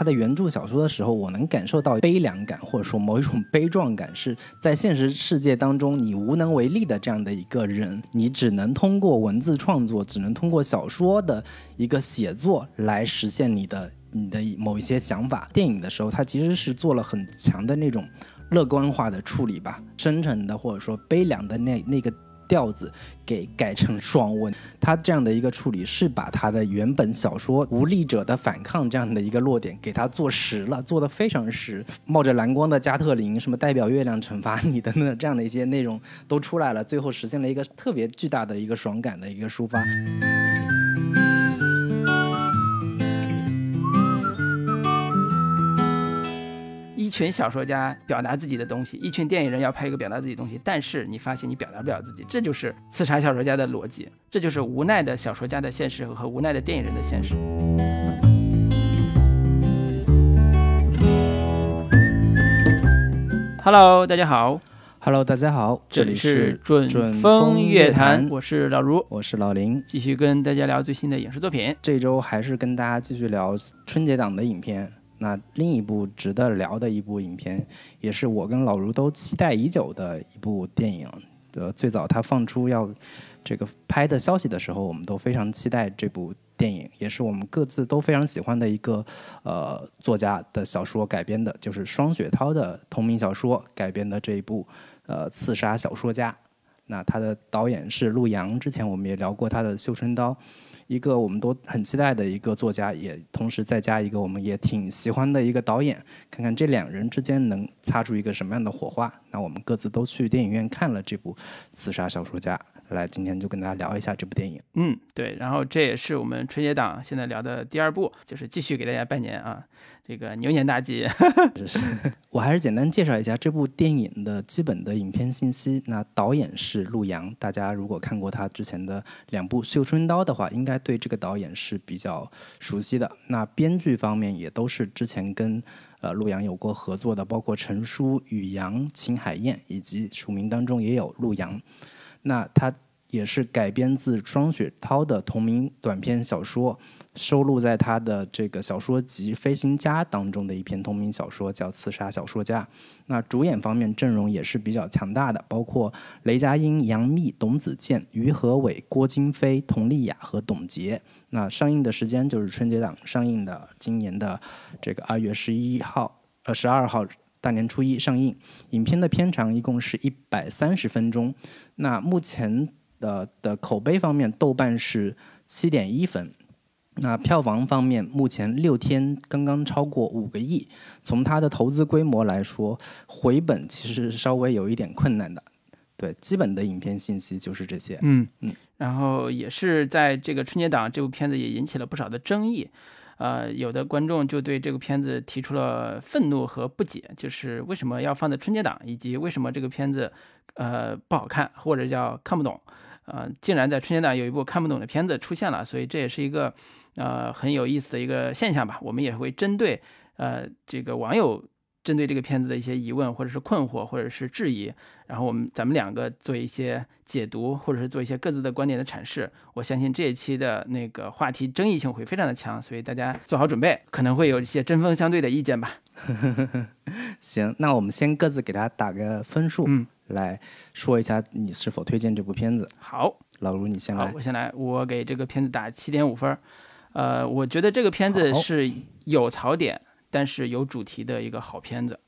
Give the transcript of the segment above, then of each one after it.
他的原著小说的时候，我能感受到悲凉感，或者说某一种悲壮感，是在现实世界当中你无能为力的这样的一个人，你只能通过文字创作，只能通过小说的一个写作来实现你的你的某一些想法。电影的时候，他其实是做了很强的那种乐观化的处理吧，深沉的或者说悲凉的那那个。调子给改成爽文，他这样的一个处理是把他的原本小说无力者的反抗这样的一个落点给他做实了，做的非常实。冒着蓝光的加特林，什么代表月亮惩罚你的那这样的一些内容都出来了，最后实现了一个特别巨大的一个爽感的一个抒发。一群小说家表达自己的东西，一群电影人要拍一个表达自己的东西，但是你发现你表达不了自己，这就是刺杀小说家的逻辑，这就是无奈的小说家的现实和无奈的电影人的现实。Hello，大家好。Hello，大家好，这里是准风乐坛，我是老卢，我是老林，继续跟大家聊最新的影视作品。这周还是跟大家继续聊春节档的影片。那另一部值得聊的一部影片，也是我跟老卢都期待已久的一部电影。呃，最早他放出要这个拍的消息的时候，我们都非常期待这部电影，也是我们各自都非常喜欢的一个呃作家的小说改编的，就是双雪涛的同名小说改编的这一部呃《刺杀小说家》。那他的导演是陆阳，之前我们也聊过他的《绣春刀》。一个我们都很期待的一个作家，也同时再加一个我们也挺喜欢的一个导演，看看这两人之间能擦出一个什么样的火花。那我们各自都去电影院看了这部《刺杀小说家》，来今天就跟大家聊一下这部电影。嗯，对，然后这也是我们春节档现在聊的第二部，就是继续给大家拜年啊。这个牛年大吉，是 我还是简单介绍一下这部电影的基本的影片信息。那导演是陆阳，大家如果看过他之前的两部《绣春刀》的话，应该对这个导演是比较熟悉的。那编剧方面也都是之前跟呃陆阳有过合作的，包括陈书、宇阳、秦海燕，以及署名当中也有陆阳。那他。也是改编自双雪涛的同名短篇小说，收录在他的这个小说集《飞行家》当中的一篇同名小说，叫《刺杀小说家》。那主演方面阵容也是比较强大的，包括雷佳音、杨幂、董子健、于和伟、郭京飞、佟丽娅和董洁。那上映的时间就是春节档上映的，今年的这个二月十一号、呃十二号大年初一上映。影片的片长一共是一百三十分钟。那目前。的的口碑方面，豆瓣是七点一分。那票房方面，目前六天刚刚超过五个亿。从它的投资规模来说，回本其实稍微有一点困难的。对，基本的影片信息就是这些。嗯嗯。然后也是在这个春节档，这部片子也引起了不少的争议。呃，有的观众就对这个片子提出了愤怒和不解，就是为什么要放在春节档，以及为什么这个片子呃不好看，或者叫看不懂。呃，竟然在春节档有一部看不懂的片子出现了，所以这也是一个呃很有意思的一个现象吧。我们也会针对呃这个网友针对这个片子的一些疑问或者是困惑或者是质疑，然后我们咱们两个做一些解读或者是做一些各自的观点的阐释。我相信这一期的那个话题争议性会非常的强，所以大家做好准备，可能会有一些针锋相对的意见吧。行，那我们先各自给他打个分数。嗯。来说一下你是否推荐这部片子？好，老卢你先来。我先来，我给这个片子打七点五分。呃，我觉得这个片子是有槽点，但是有主题的一个好片子。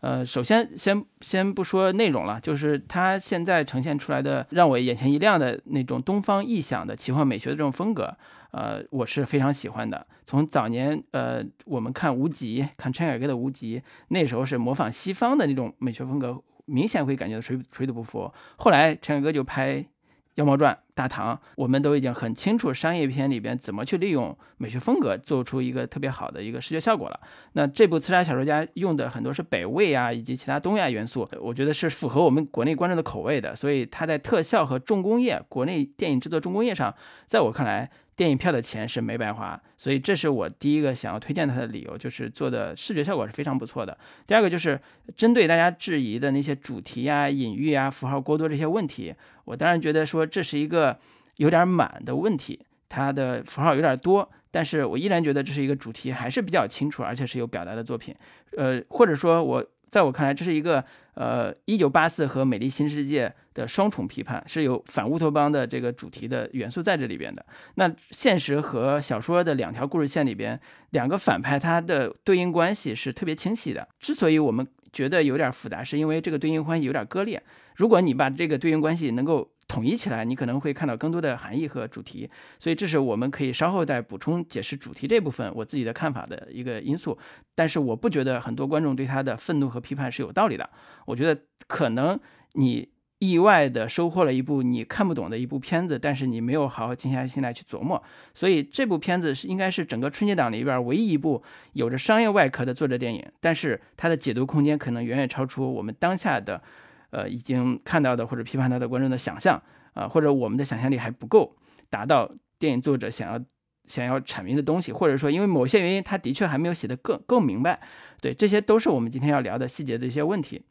呃，首先先先不说内容了，就是它现在呈现出来的让我眼前一亮的那种东方异想的奇幻美学的这种风格，呃，我是非常喜欢的。从早年呃我们看无极，看陈凯歌的无极，那时候是模仿西方的那种美学风格。明显会感觉到水水土不服。后来陈凯歌就拍《妖猫传》《大唐》，我们都已经很清楚商业片里边怎么去利用美学风格做出一个特别好的一个视觉效果了。那这部《刺杀小说家》用的很多是北魏啊以及其他东亚元素，我觉得是符合我们国内观众的口味的。所以它在特效和重工业，国内电影制作重工业上，在我看来。电影票的钱是没白花，所以这是我第一个想要推荐它的理由，就是做的视觉效果是非常不错的。第二个就是针对大家质疑的那些主题啊、隐喻啊、符号过多这些问题，我当然觉得说这是一个有点满的问题，它的符号有点多。但是我依然觉得这是一个主题还是比较清楚，而且是有表达的作品。呃，或者说我在我看来，这是一个呃一九八四和美丽新世界的双重批判，是有反乌托邦的这个主题的元素在这里边的。那现实和小说的两条故事线里边，两个反派他的对应关系是特别清晰的。之所以我们觉得有点复杂，是因为这个对应关系有点割裂。如果你把这个对应关系能够统一起来，你可能会看到更多的含义和主题。所以这是我们可以稍后再补充解释主题这部分我自己的看法的一个因素。但是我不觉得很多观众对他的愤怒和批判是有道理的。我觉得可能你意外的收获了一部你看不懂的一部片子，但是你没有好好静下心来去琢磨。所以这部片子是应该是整个春节档里边唯一一部有着商业外壳的作者电影，但是它的解读空间可能远远超出我们当下的。呃，已经看到的或者批判他的观众的想象啊，或者我们的想象力还不够达到电影作者想要想要阐明的东西，或者说因为某些原因，他的确还没有写得更更明白。对，这些都是我们今天要聊的细节的一些问题。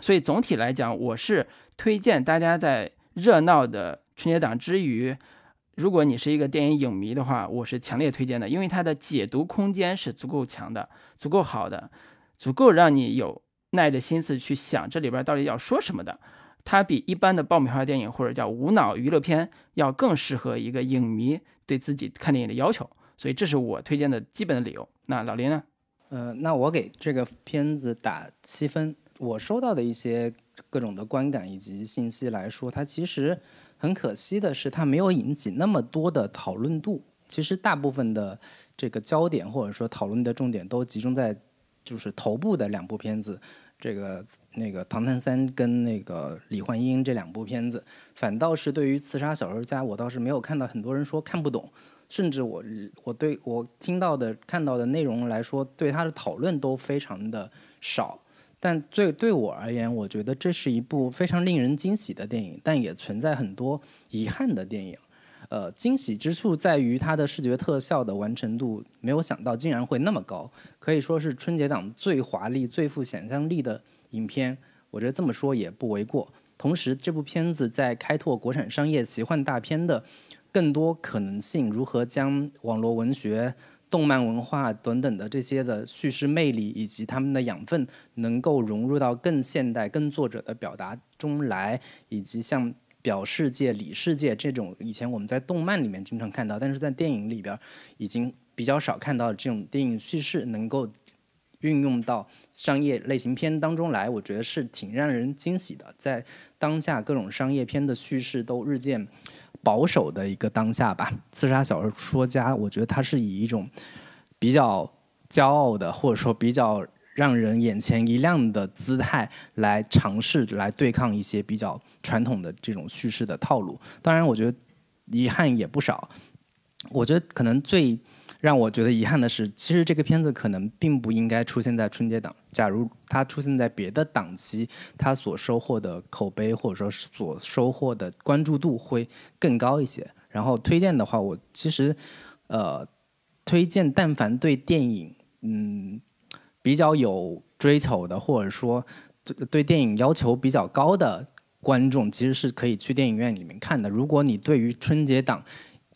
所以总体来讲，我是推荐大家在热闹的春节档之余，如果你是一个电影影迷的话，我是强烈推荐的，因为它的解读空间是足够强的、足够好的、足够让你有。耐着心思去想这里边到底要说什么的，它比一般的爆米花电影或者叫无脑娱乐片要更适合一个影迷对自己看电影的要求，所以这是我推荐的基本的理由。那老林呢？呃，那我给这个片子打七分。我收到的一些各种的观感以及信息来说，它其实很可惜的是，它没有引起那么多的讨论度。其实大部分的这个焦点或者说讨论的重点都集中在。就是头部的两部片子，这个那个《唐探三》跟那个《李焕英》这两部片子，反倒是对于《刺杀小说家》，我倒是没有看到很多人说看不懂，甚至我我对我听到的看到的内容来说，对他的讨论都非常的少。但对对我而言，我觉得这是一部非常令人惊喜的电影，但也存在很多遗憾的电影。呃，惊喜之处在于它的视觉特效的完成度，没有想到竟然会那么高，可以说是春节档最华丽、最富想象力的影片。我觉得这么说也不为过。同时，这部片子在开拓国产商业奇幻大片的更多可能性，如何将网络文学、动漫文化等等的这些的叙事魅力以及他们的养分，能够融入到更现代、更作者的表达中来，以及像。表世界、里世界这种以前我们在动漫里面经常看到，但是在电影里边已经比较少看到这种电影叙事能够运用到商业类型片当中来，我觉得是挺让人惊喜的。在当下各种商业片的叙事都日渐保守的一个当下吧，《刺杀小说家》我觉得他是以一种比较骄傲的，或者说比较。让人眼前一亮的姿态来尝试来对抗一些比较传统的这种叙事的套路。当然，我觉得遗憾也不少。我觉得可能最让我觉得遗憾的是，其实这个片子可能并不应该出现在春节档。假如它出现在别的档期，它所收获的口碑或者说所收获的关注度会更高一些。然后推荐的话，我其实呃推荐，但凡对电影嗯。比较有追求的，或者说对对电影要求比较高的观众，其实是可以去电影院里面看的。如果你对于春节档，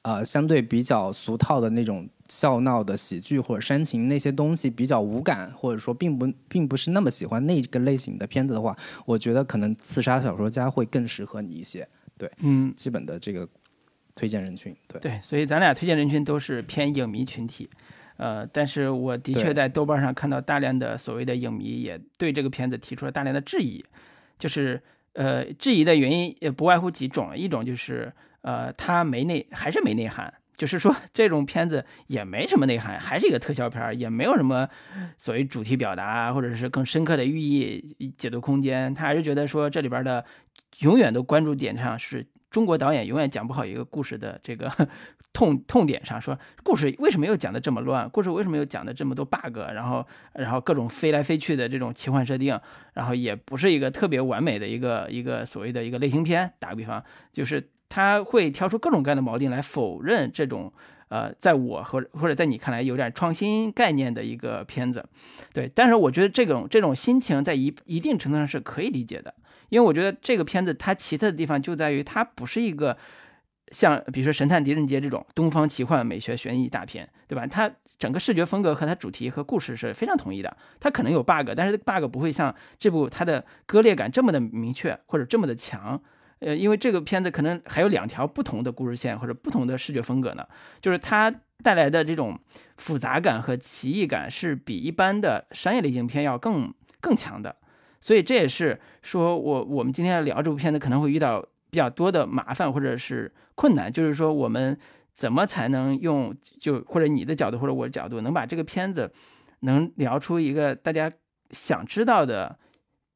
呃，相对比较俗套的那种笑闹的喜剧或者煽情那些东西比较无感，或者说并不并不是那么喜欢那个类型的片子的话，我觉得可能《刺杀小说家》会更适合你一些。对，嗯，基本的这个推荐人群，对对，所以咱俩推荐人群都是偏影迷群体。呃，但是我的确在豆瓣上看到大量的所谓的影迷也对这个片子提出了大量的质疑，就是呃，质疑的原因也不外乎几种，一种就是呃，它没内还是没内涵，就是说这种片子也没什么内涵，还是一个特效片，也没有什么所谓主题表达或者是更深刻的寓意解读空间，他还是觉得说这里边的永远都关注点上是中国导演永远讲不好一个故事的这个。痛痛点上说，故事为什么又讲的这么乱？故事为什么又讲的这么多 bug？然后，然后各种飞来飞去的这种奇幻设定，然后也不是一个特别完美的一个一个所谓的一个类型片。打个比方，就是他会挑出各种各样的锚定来否认这种呃，在我和或者在你看来有点创新概念的一个片子。对，但是我觉得这种这种心情在一一定程度上是可以理解的，因为我觉得这个片子它奇特的地方就在于它不是一个。像比如说《神探狄仁杰》这种东方奇幻美学悬疑大片，对吧？它整个视觉风格和它主题和故事是非常统一的。它可能有 bug，但是 bug 不会像这部它的割裂感这么的明确或者这么的强。呃，因为这个片子可能还有两条不同的故事线或者不同的视觉风格呢，就是它带来的这种复杂感和奇异感是比一般的商业类型片要更更强的。所以这也是说我我们今天要聊这部片子可能会遇到比较多的麻烦或者是困难，就是说我们怎么才能用就或者你的角度或者我的角度能把这个片子能聊出一个大家想知道的、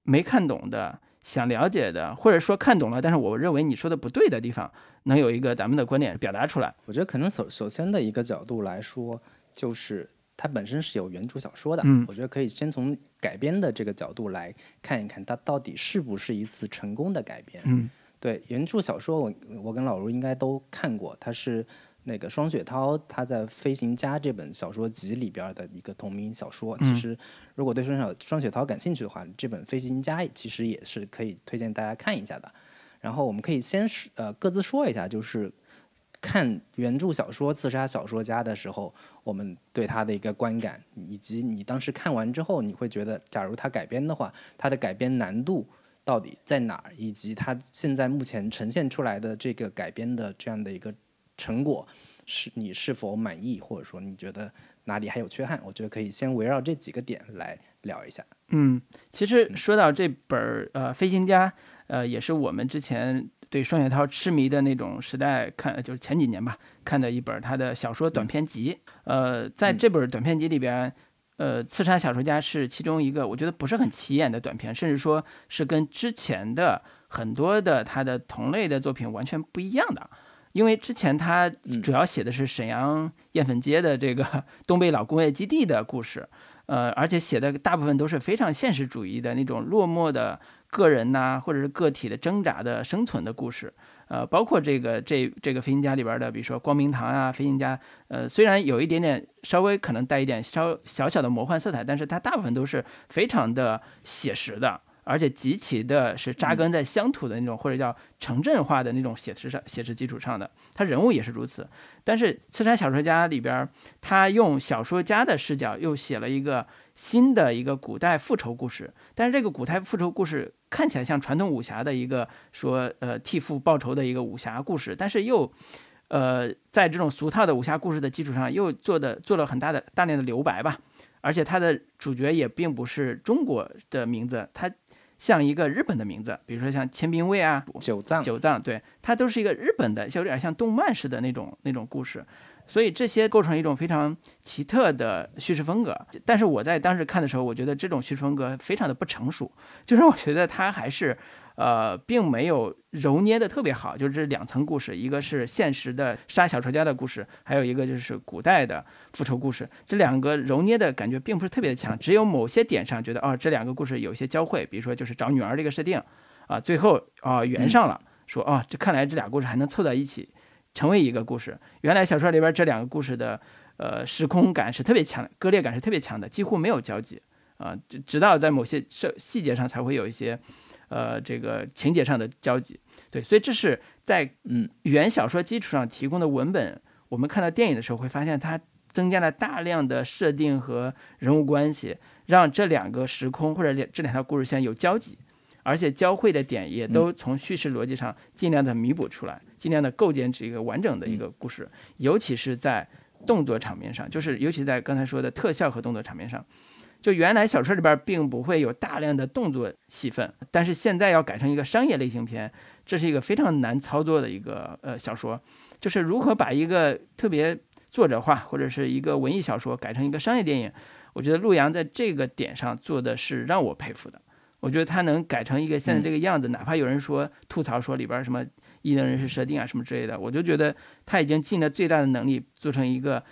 没看懂的、想了解的，或者说看懂了，但是我认为你说的不对的地方，能有一个咱们的观点表达出来。我觉得可能首首先的一个角度来说，就是它本身是有原著小说的，嗯我觉得可以先从改编的这个角度来看一看，它到底是不是一次成功的改编。嗯对原著小说我，我跟老卢应该都看过，它是那个双雪涛他在《飞行家》这本小说集里边的一个同名小说。其实，如果对双小双雪涛感兴趣的话，这本《飞行家》其实也是可以推荐大家看一下的。然后我们可以先是呃各自说一下，就是看原著小说《刺杀小说家》的时候，我们对他的一个观感，以及你当时看完之后，你会觉得，假如他改编的话，他的改编难度到底在哪儿，以及他现在目前呈现出来的这个改编的这样的一个成果，是你是否满意，或者说你觉得哪里还有缺憾？我觉得可以先围绕这几个点来聊一下。嗯，其实说到这本儿呃《飞行家》，呃，也是我们之前对双雪涛痴迷的那种时代看，就是前几年吧看的一本他的小说短篇集。呃，在这本短篇集里边，呃，《刺杀小说家》是其中一个我觉得不是很起眼的短篇，甚至说是跟之前的很多的他的同类的作品完全不一样的。因为之前他主要写的是沈阳燕粉街的这个东北老工业基地的故事，呃，而且写的大部分都是非常现实主义的那种落寞的个人呐、或者是个体的挣扎的生存的故事。呃，包括这个这这个飞行家里边的，比如说光明堂啊，飞行家，呃，虽然有一点点稍微可能带一点稍小小的魔幻色彩，但是它大部分都是非常的写实的。而且极其的是扎根在乡土的那种，或者叫城镇化的那种写实上写实基础上的，他人物也是如此。但是《刺杀小说家》里边，他用小说家的视角又写了一个新的一个古代复仇故事，但是这个古代复仇故事看起来像传统武侠的一个说呃替父报仇的一个武侠故事，但是又。呃，在这种俗套的武侠故事的基础上，又做的做了很大的大量的留白吧，而且它的主角也并不是中国的名字，它像一个日本的名字，比如说像千兵卫啊、九藏，九藏，对，它都是一个日本的，就有点像动漫似的那种那种故事，所以这些构成一种非常奇特的叙事风格。但是我在当时看的时候，我觉得这种叙事风格非常的不成熟，就是我觉得它还是呃，并没有揉捏的特别好，就是这两层故事，一个是现实的杀小说家的故事，还有一个就是古代的复仇故事，这两个揉捏的感觉并不是特别的强，只有某些点上觉得哦，这两个故事有一些交汇，比如说就是找女儿这个设定，啊，最后啊圆上了，说哦，这看来这俩故事还能凑在一起，成为一个故事。原来小说里边这两个故事的呃时空感是特别强，割裂感是特别强的，几乎没有交集啊，直直到在某些细细节上才会有一些。呃，这个情节上的交集，对，所以这是在嗯原小说基础上提供的文本。我们看到电影的时候，会发现它增加了大量的设定和人物关系，让这两个时空或者两这两条故事线有交集，而且交汇的点也都从叙事逻辑上尽量的弥补出来，尽量的构建这个完整的一个故事。尤其是在动作场面上，就是尤其在刚才说的特效和动作场面上。就原来小说里边并不会有大量的动作戏份，但是现在要改成一个商业类型片，这是一个非常难操作的一个呃小说，就是如何把一个特别作者化或者是一个文艺小说改成一个商业电影，我觉得陆阳在这个点上做的是让我佩服的。我觉得他能改成一个现在这个样子，哪怕有人说吐槽说里边什么异能人士设定啊什么之类的，我就觉得他已经尽了最大的能力做成一个。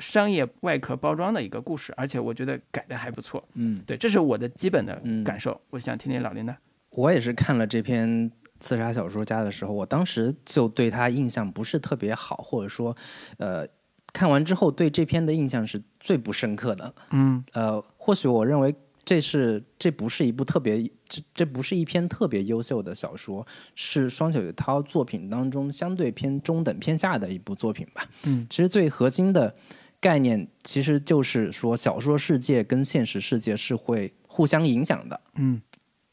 商业外壳包装的一个故事，而且我觉得改的还不错。嗯，对，这是我的基本的感受。我想听听老林的。我也是看了这篇《刺杀小说家》的时候，我当时就对他印象不是特别好，或者说，呃，看完之后对这篇的印象是最不深刻的。嗯，呃，或许我认为这是这不是一部特别这这不是一篇特别优秀的小说，是双雪涛作品当中相对偏中等偏下的一部作品吧。嗯，其实最核心的概念其实就是说，小说世界跟现实世界是会互相影响的。嗯，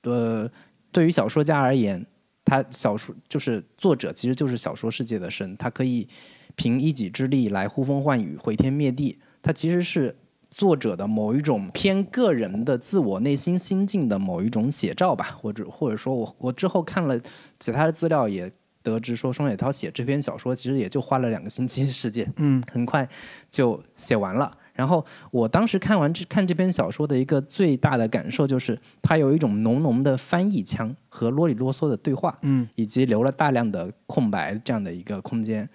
呃，对于小说家而言，他小说就是作者其实就是小说世界的神，他可以凭一己之力来呼风唤雨、毁天灭地。他其实是作者的某一种偏个人的自我内心心境的某一种写照吧，或者或者说我我之后看了其他的资料也得知说，双雪涛写这篇小说其实也就花了两个星期时间，嗯，很快就写完了。然后我当时看完这看这篇小说的一个最大的感受就是，它有一种浓浓的翻译腔和啰里啰嗦的对话，嗯，以及留了大量的空白这样的一个空间。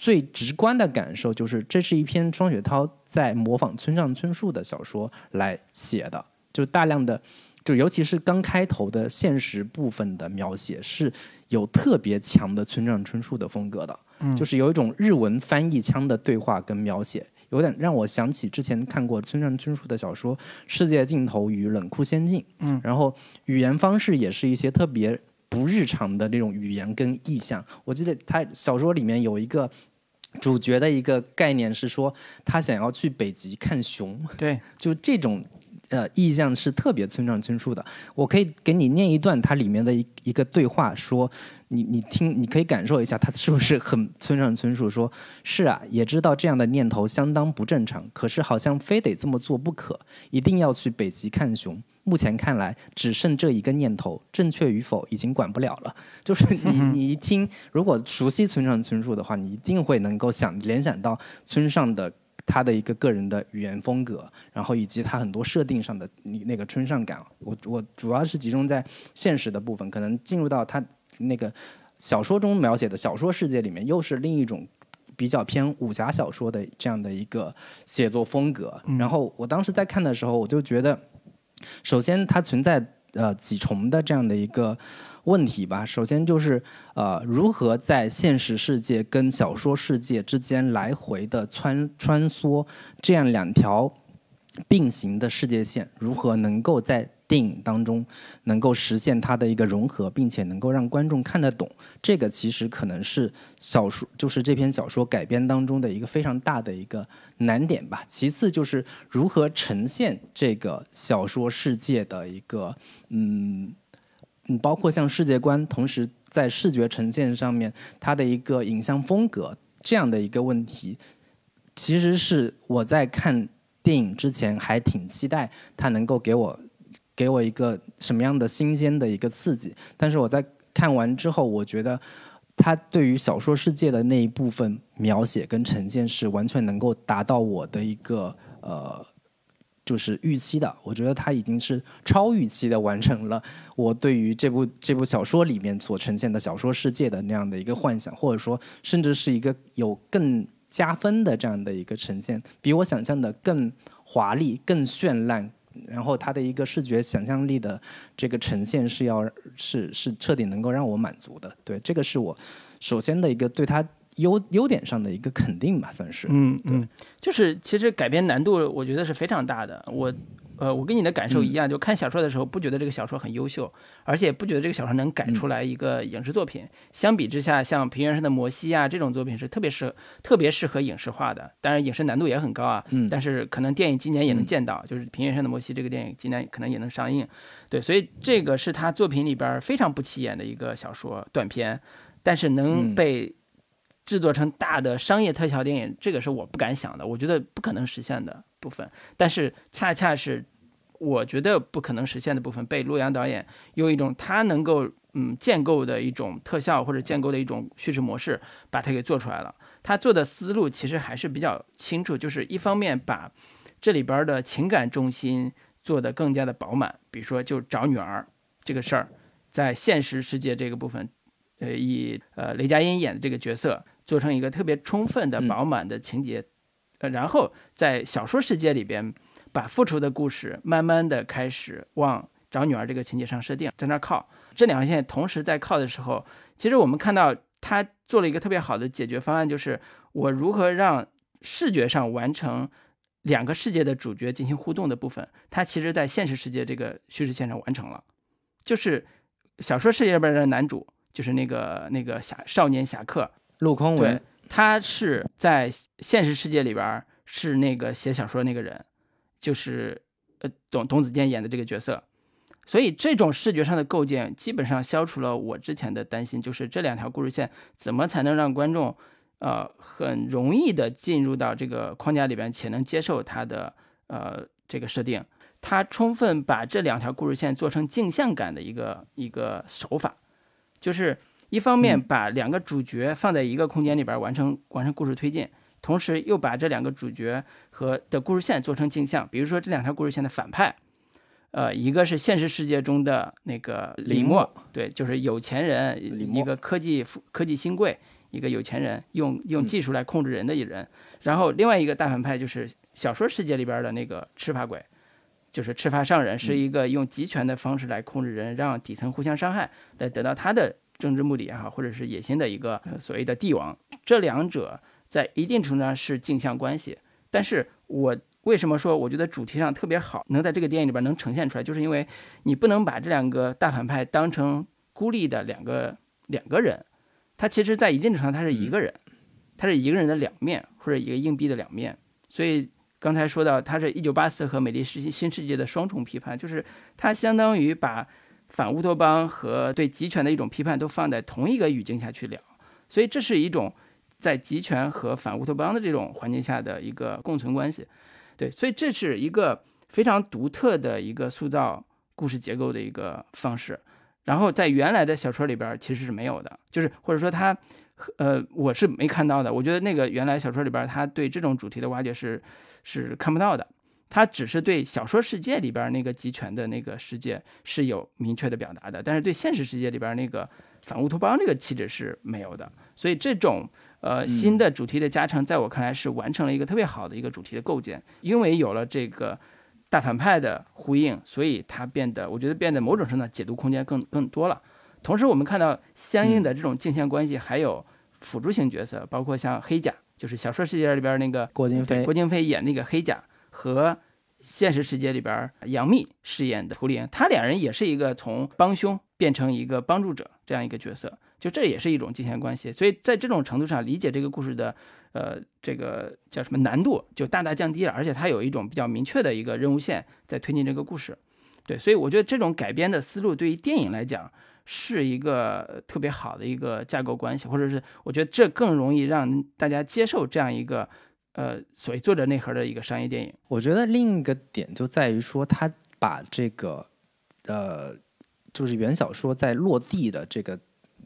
最直观的感受就是，这是一篇双雪涛在模仿村上春树的小说来写的，就大量的，就尤其是刚开头的现实部分的描写是有特别强的村上春树的风格的，嗯就是有一种日文翻译腔的对话跟描写，有点让我想起之前看过村上春树的小说《世界尽头与冷酷仙境》，嗯，然后语言方式也是一些特别不日常的那种语言跟意象。我记得他小说里面有一个。主角的一个概念是说，他想要去北极看熊。对，就这种呃意象是特别村上春树的。我可以给你念一段它里面的一一个对话，说。你你听，你可以感受一下，他是不是很村上春树？说是啊，也知道这样的念头相当不正常，可是好像非得这么做不可，一定要去北极看熊。目前看来，只剩这一个念头，正确与否已经管不了了。就是你你一听，如果熟悉村上春树的话，你一定会能够想联想到村上的他的一个个人的语言风格，然后以及他很多设定上的你那个村上感。我我主要是集中在现实的部分，可能进入到他。那个小说中描写的小说世界里面，又是另一种比较偏武侠小说的这样的一个写作风格。然后我当时在看的时候，我就觉得，首先它存在呃几重的这样的一个问题吧。首先就是呃如何在现实世界跟小说世界之间来回的穿穿梭，这样两条并行的世界线，如何能够在电影当中能够实现它的一个融合，并且能够让观众看得懂，这个其实可能是小说，就是这篇小说改编当中的一个非常大的一个难点吧。其次就是如何呈现这个小说世界的一个，嗯嗯，包括像世界观，同时在视觉呈现上面它的一个影像风格这样的一个问题，其实是我在看电影之前还挺期待它能够给我。给我一个什么样的新鲜的一个刺激？但是我在看完之后，我觉得他对于小说世界的那一部分描写跟呈现是完全能够达到我的一个呃，就是预期的。我觉得他已经是超预期的完成了我对于这部这部小说里面所呈现的小说世界的那样的一个幻想，或者说甚至是一个有更加分的这样的一个呈现，比我想象的更华丽、更绚烂。然后它的一个视觉想象力的这个呈现是要是是彻底能够让我满足的，对，这个是我首先的一个对它优优点上的一个肯定吧，算是。嗯嗯，就是其实改编难度我觉得是非常大的，我。呃，我跟你的感受一样，就看小说的时候不觉得这个小说很优秀，而且不觉得这个小说能改出来一个影视作品。相比之下，像平原上的摩西啊这种作品是特别适特别适合影视化的，当然影视难度也很高啊。嗯。但是可能电影今年也能见到，就是平原上的摩西这个电影今年可能也能上映。对，所以这个是他作品里边非常不起眼的一个小说短片，但是能被制作成大的商业特效电影，这个是我不敢想的，我觉得不可能实现的部分。但是恰恰是。我觉得不可能实现的部分，被陆阳导演用一种他能够嗯建构的一种特效或者建构的一种叙事模式，把它给做出来了。他做的思路其实还是比较清楚，就是一方面把这里边的情感中心做得更加的饱满，比如说就找女儿这个事儿，在现实世界这个部分，呃，以呃雷佳音演的这个角色做成一个特别充分的饱满的情节，呃，然后在小说世界里边。把复仇的故事慢慢的开始往找女儿这个情节上设定，在那靠这两条线同时在靠的时候，其实我们看到他做了一个特别好的解决方案，就是我如何让视觉上完成两个世界的主角进行互动的部分，他其实在现实世界这个叙事线上完成了。就是小说世界里边的男主，就是那个那个侠少年侠客陆空文，他是在现实世界里边是那个写小说那个人，就是呃董董子健演的这个角色。所以这种视觉上的构建，基本上消除了我之前的担心，就是这两条故事线怎么才能让观众。呃，很容易的进入到这个框架里边，且能接受它的呃这个设定。他充分把这两条故事线做成镜像感的一个一个手法，就是一方面把两个主角放在一个空间里边完成完成故事推进，同时又把这两个主角和的故事线做成镜像。比如说这两条故事线的反派，呃，一个是现实世界中的那个李默，对，就是有钱人，一个科技富科技新贵。一个有钱人用用技术来控制人的一人，然后另外一个大反派就是小说世界里边的那个赤发鬼，就是赤发上人，是一个用集权的方式来控制人，让底层互相伤害，来得到他的政治目的也好，或者是野心的一个所谓的帝王。这两者在一定程度上是镜像关系，但是我为什么说我觉得主题上特别好，能在这个电影里边能呈现出来，就是因为你不能把这两个大反派当成孤立的两个两个人。他其实，在一定程度上，他是一个人，他是一个人的两面，或者一个硬币的两面。所以刚才说到，他是一九八四和《美丽世新世界》的双重批判，就是他相当于把反乌托邦和对集权的一种批判都放在同一个语境下去聊。所以这是一种在集权和反乌托邦的这种环境下的一个共存关系。对，所以这是一个非常独特的一个塑造故事结构的一个方式。然后在原来的小说里边其实是没有的，就是或者说他，呃，我是没看到的。我觉得那个原来小说里边他对这种主题的挖掘是是看不到的，他只是对小说世界里边那个集权的那个世界是有明确的表达的，但是对现实世界里边那个反乌托邦这个气质是没有的。所以这种呃新的主题的加成，在我看来是完成了一个特别好的一个主题的构建，因为有了这个。大反派的呼应，所以它变得，我觉得变得某种程度解读空间更更多了。同时，我们看到相应的这种镜像关系，还有辅助性角色，包括像黑甲，就是小说世界里边那个郭京飞，郭京飞演那个黑甲，和现实世界里边杨幂饰演的图灵，他两人也是一个从帮凶变成一个帮助者这样一个角色，就这也是一种金钱关系。所以在这种程度上理解这个故事的。呃，这个叫什么难度就大大降低了，而且它有一种比较明确的一个任务线在推进这个故事，对，所以我觉得这种改编的思路对于电影来讲是一个特别好的一个架构关系，或者是我觉得这更容易让大家接受这样一个呃所谓作者内核的一个商业电影。我觉得另一个点就在于说，他把这个呃就是原小说在落地的这个。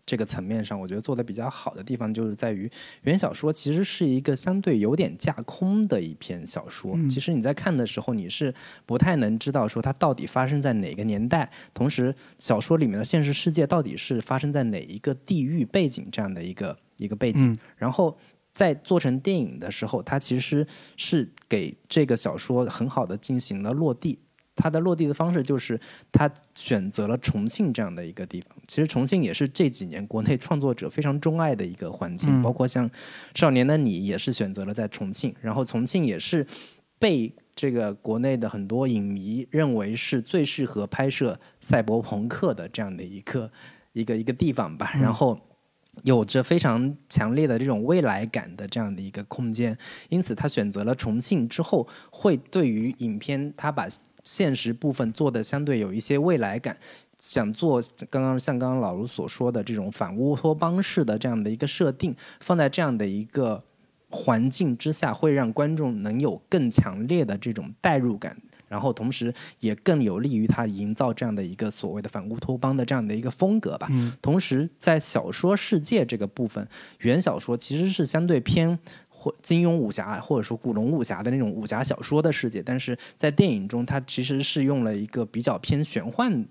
这个层面上，我觉得做的比较好的地方，就是在于原小说其实是一个相对有点架空的一篇小说。其实你在看的时候，你是不太能知道说它到底发生在哪个年代，同时小说里面的现实世界到底是发生在哪一个地域背景这样的一个一个背景。然后在做成电影的时候，它其实是给这个小说很好的进行了落地。它的落地的方式就是，他选择了重庆这样的一个地方。其实重庆也是这几年国内创作者非常钟爱的一个环境，包括像《少年的你》也是选择了在重庆。然后重庆也是被这个国内的很多影迷认为是最适合拍摄赛博朋克的这样的一个一个一个地方吧。然后有着非常强烈的这种未来感的这样的一个空间，因此他选择了重庆之后，会对于影片他把。现实部分做的相对有一些未来感，想做刚刚像刚刚老卢所说的这种反乌托邦式的这样的一个设定，放在这样的一个环境之下，会让观众能有更强烈的这种代入感，然后同时也更有利于他营造这样的一个所谓的反乌托邦的这样的一个风格吧。同时，在小说世界这个部分，原小说其实是相对偏。或金庸武侠，或者说古龙武侠的那种武侠小说的世界，但是在电影中，它其实是用了一个比较偏玄幻感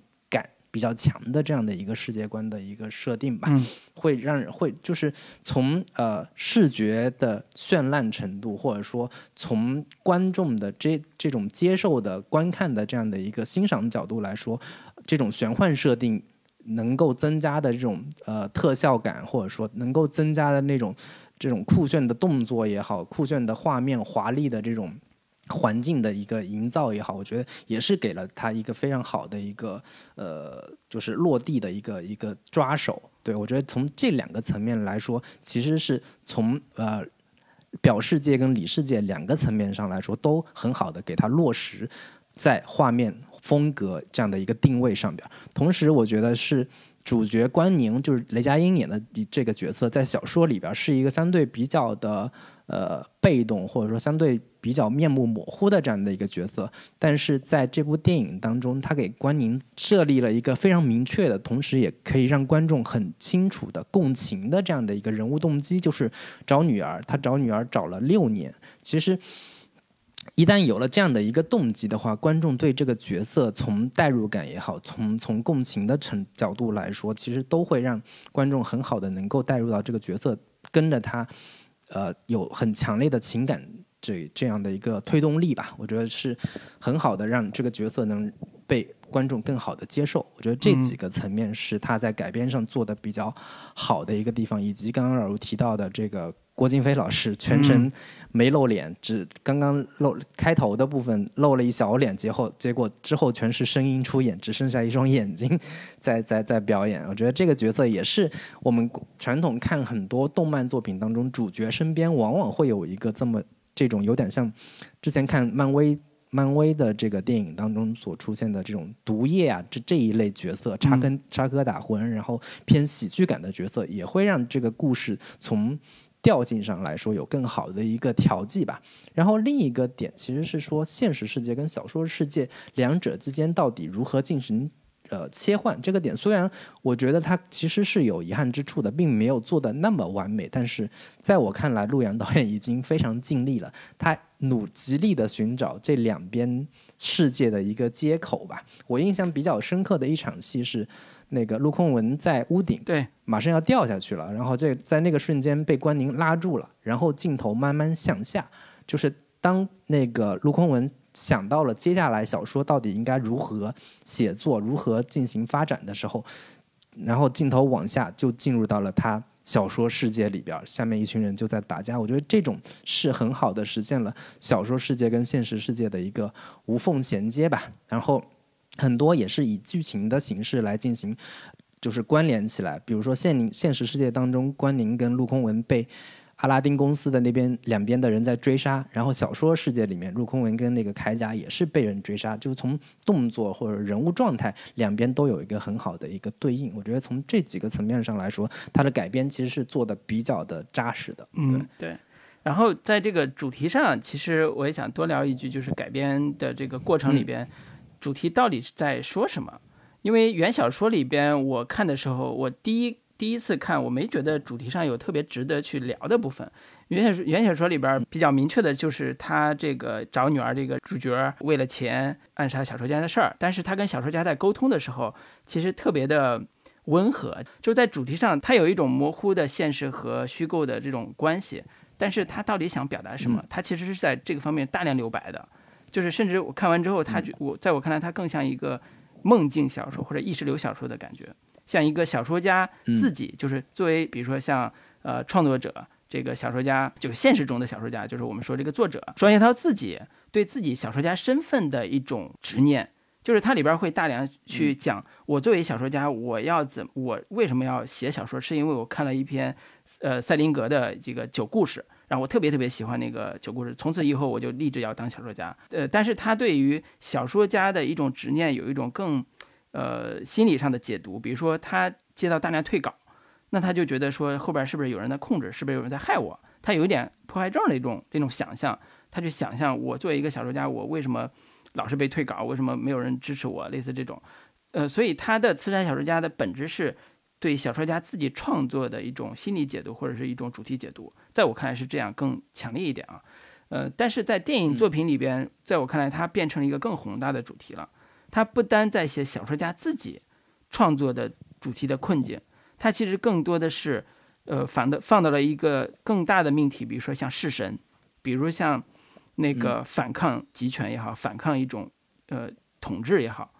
比较强的这样的一个世界观的一个设定吧，会让人会就是从呃视觉的绚烂程度，或者说从观众的这这种接受的观看的这样的一个欣赏角度来说，这种玄幻设定能够增加的这种呃特效感，或者说能够增加的那种。这种酷炫的动作也好，酷炫的画面、华丽的这种环境的一个营造也好，我觉得也是给了他一个非常好的一个呃，就是落地的一个一个抓手。对我觉得从这两个层面来说，其实是从呃表世界跟里世界两个层面上来说，都很好的给他落实在画面风格这样的一个定位上边。同时，我觉得是主角关宁，就是雷佳音演的这个角色，在小说里边是一个相对比较的。呃，被动或者说相对比较面目模糊的这样的一个角色，但是在这部电影当中，他给关宁设立了一个非常明确的，同时也可以让观众很清楚的共情的这样的一个人物动机，就是找女儿。他找女儿找了六年，其实一旦有了这样的一个动机的话，观众对这个角色从代入感也好，从从共情的程角度来说，其实都会让观众很好的能够带入到这个角色，跟着他。呃，有很强烈的情感这这样的一个推动力吧，我觉得是很好的，让这个角色能被观众更好的接受。我觉得这几个层面是他在改编上做的比较好的一个地方，以及刚刚老卢提到的这个。郭京飞老师全程没露脸，只刚刚露开头的部分露了一小脸，结后结果之后全是声音出演，只剩下一双眼睛在在在表演。我觉得这个角色也是我们传统看很多动漫作品当中，主角身边往往会有一个这么这种有点像之前看漫威漫威的这个电影当中所出现的这种毒液啊这这一类角色插根插科打诨，然后偏喜剧感的角色，也会让这个故事从。调性上来说有更好的一个调剂吧，然后另一个点其实是说现实世界跟小说世界两者之间到底如何进行呃切换这个点，虽然我觉得它其实是有遗憾之处的，并没有做的那么完美，但是在我看来，陆阳导演已经非常尽力了，他努极力的寻找这两边世界的一个接口吧。我印象比较深刻的一场戏是。那个陆空文在屋顶，对，马上要掉下去了，然后这在那个瞬间被关宁拉住了，然后镜头慢慢向下，就是当那个陆空文想到了接下来小说到底应该如何写作、如何进行发展的时候，然后镜头往下就进入到了他小说世界里边，下面一群人就在打架。我觉得这种是很好的实现了小说世界跟现实世界的一个无缝衔接吧，然后。很多也是以剧情的形式来进行，就是关联起来。比如说现现实世界当中，关宁跟陆空文被阿拉丁公司的那边两边的人在追杀，然后小说世界里面，陆空文跟那个铠甲也是被人追杀。就是从动作或者人物状态两边都有一个很好的一个对应。我觉得从这几个层面上来说，它的改编其实是做的比较的扎实的。嗯，对。然后在这个主题上，其实我也想多聊一句，就是改编的这个过程里边。主题到底是在说什么？因为原小说里边，我看的时候，我第一第一次看，我没觉得主题上有特别值得去聊的部分。原小原小说里边比较明确的就是他这个找女儿这个主角为了钱暗杀小说家的事儿，但是他跟小说家在沟通的时候，其实特别的温和，就在主题上他有一种模糊的现实和虚构的这种关系，但是他到底想表达什么？他其实是在这个方面大量留白的。就是甚至我看完之后，他就我在我看来，他更像一个梦境小说或者意识流小说的感觉，像一个小说家自己，就是作为比如说像呃创作者这个小说家，就是现实中的小说家，就是我们说这个作者庄叶涛自己对自己小说家身份的一种执念，就是它里边会大量去讲我作为小说家，我要怎我为什么要写小说，是因为我看了一篇呃赛林格的这个九故事。然后我特别特别喜欢那个九故事，从此以后我就立志要当小说家。呃，但是他对于小说家的一种执念有一种更，呃，心理上的解读。比如说他接到大量退稿，那他就觉得说后边是不是有人在控制，是不是有人在害我？他有一点迫害症的一种那种想象，他去想象我作为一个小说家，我为什么老是被退稿？为什么没有人支持我？类似这种，呃，所以他的刺杀小说家的本质是。对小说家自己创作的一种心理解读，或者是一种主题解读，在我看来是这样更强烈一点啊。呃，但是在电影作品里边，在我看来，它变成了一个更宏大的主题了。它不单在写小说家自己创作的主题的困境，它其实更多的是，呃，反的放到了一个更大的命题，比如说像弑神，比如像那个反抗集权也好，反抗一种呃统治也好，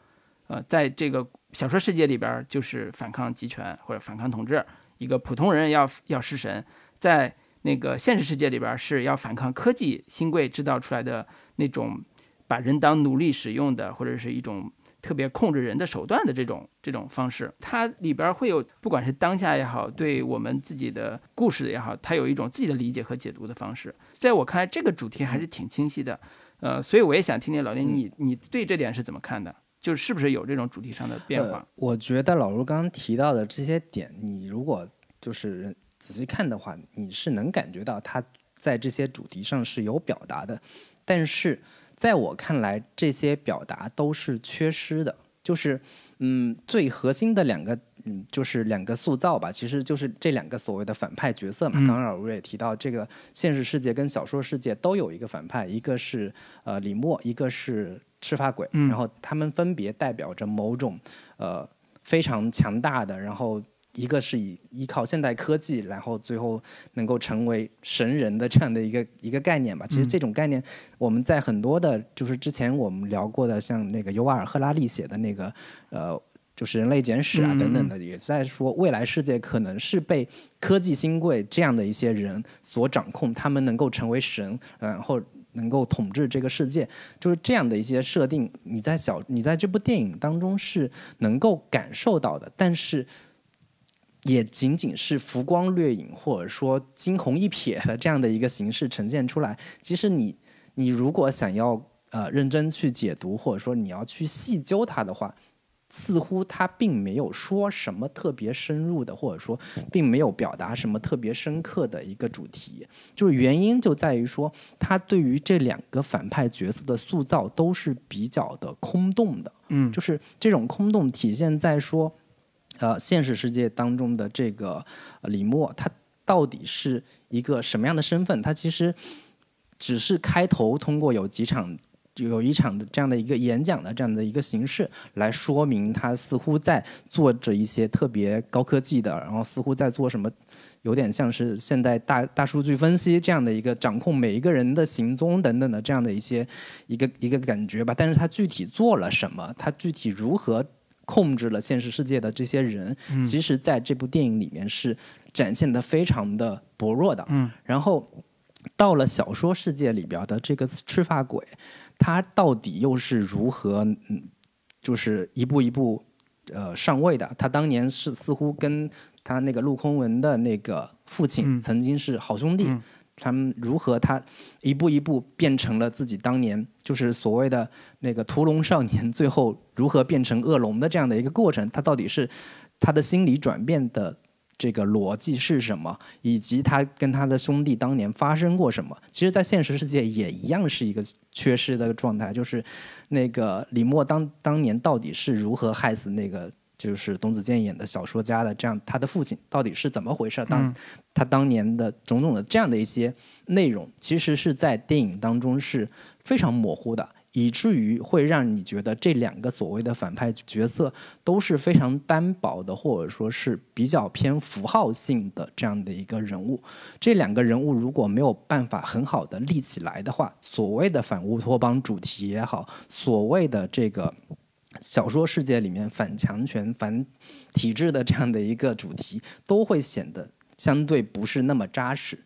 呃，在这个。小说世界里边就是反抗集权或者反抗统治，一个普通人要要弑神，在那个现实世界里边是要反抗科技新贵制造出来的那种把人当奴隶使用的，或者是一种特别控制人的手段的这种这种方式。它里边会有不管是当下也好，对我们自己的故事也好，它有一种自己的理解和解读的方式。在我看来，这个主题还是挺清晰的。呃，所以我也想听听老林，你你对这点是怎么看的？就是不是有这种主题上的变化？我觉得老卢刚刚提到的这些点，你如果就是仔细看的话，你是能感觉到他在这些主题上是有表达的，但是在我看来，这些表达都是缺失的。就是嗯，最核心的两个嗯，就是两个塑造吧，其实就是这两个所谓的反派角色嘛。刚刚老卢也提到，这个现实世界跟小说世界都有一个反派，一个是呃李默，一个是。赤发鬼，然后他们分别代表着某种呃非常强大的，然后一个是以依靠现代科技，然后最后能够成为神人的这样的一个一个概念吧。其实这种概念我们在很多的，就是之前我们聊过的，像那个尤瓦尔赫拉利写的那个呃，就是《人类简史》啊等等的，也在说未来世界可能是被科技新贵这样的一些人所掌控，他们能够成为神，然后。能够统治这个世界，就是这样的一些设定。你在小，你在这部电影当中是能够感受到的，但是也仅仅是浮光掠影，或者说惊鸿一瞥的这样的一个形式呈现出来。其实你，你如果想要呃认真去解读，或者说你要去细究它的话。似乎他并没有说什么特别深入的，或者说并没有表达什么特别深刻的一个主题。就是原因就在于说，他对于这两个反派角色的塑造都是比较的空洞的。嗯，就是这种空洞体现在说，呃，现实世界当中的这个李默，他到底是一个什么样的身份？他其实只是开头通过有几场。就有一场的这样的一个演讲的这样的一个形式来说明，他似乎在做着一些特别高科技的，然后似乎在做什么，有点像是现代大大数据分析这样的一个掌控每一个人的行踪等等的这样的一些一个一个感觉吧。但是他具体做了什么，他具体如何控制了现实世界的这些人，其实在这部电影里面是展现的非常的薄弱的。嗯，然后到了小说世界里边的这个赤发鬼。他到底又是如何，嗯，就是一步一步，呃，上位的？他当年是似乎跟他那个陆空文的那个父亲曾经是好兄弟，他们如何他一步一步变成了自己当年就是所谓的那个屠龙少年，最后如何变成恶龙的这样的一个过程？他到底是他的心理转变的？这个逻辑是什么？以及他跟他的兄弟当年发生过什么？其实，在现实世界也一样是一个缺失的状态。就是那个李默当当年到底是如何害死那个就是董子健演的小说家的？这样他的父亲到底是怎么回事？当他当年的种种的这样的一些内容，其实是在电影当中是非常模糊的。以至于会让你觉得这两个所谓的反派角色都是非常单薄的，或者说是比较偏符号性的这样的一个人物。这两个人物如果没有办法很好的立起来的话，所谓的反乌托邦主题也好，所谓的这个小说世界里面反强权、反体制的这样的一个主题，都会显得相对不是那么扎实。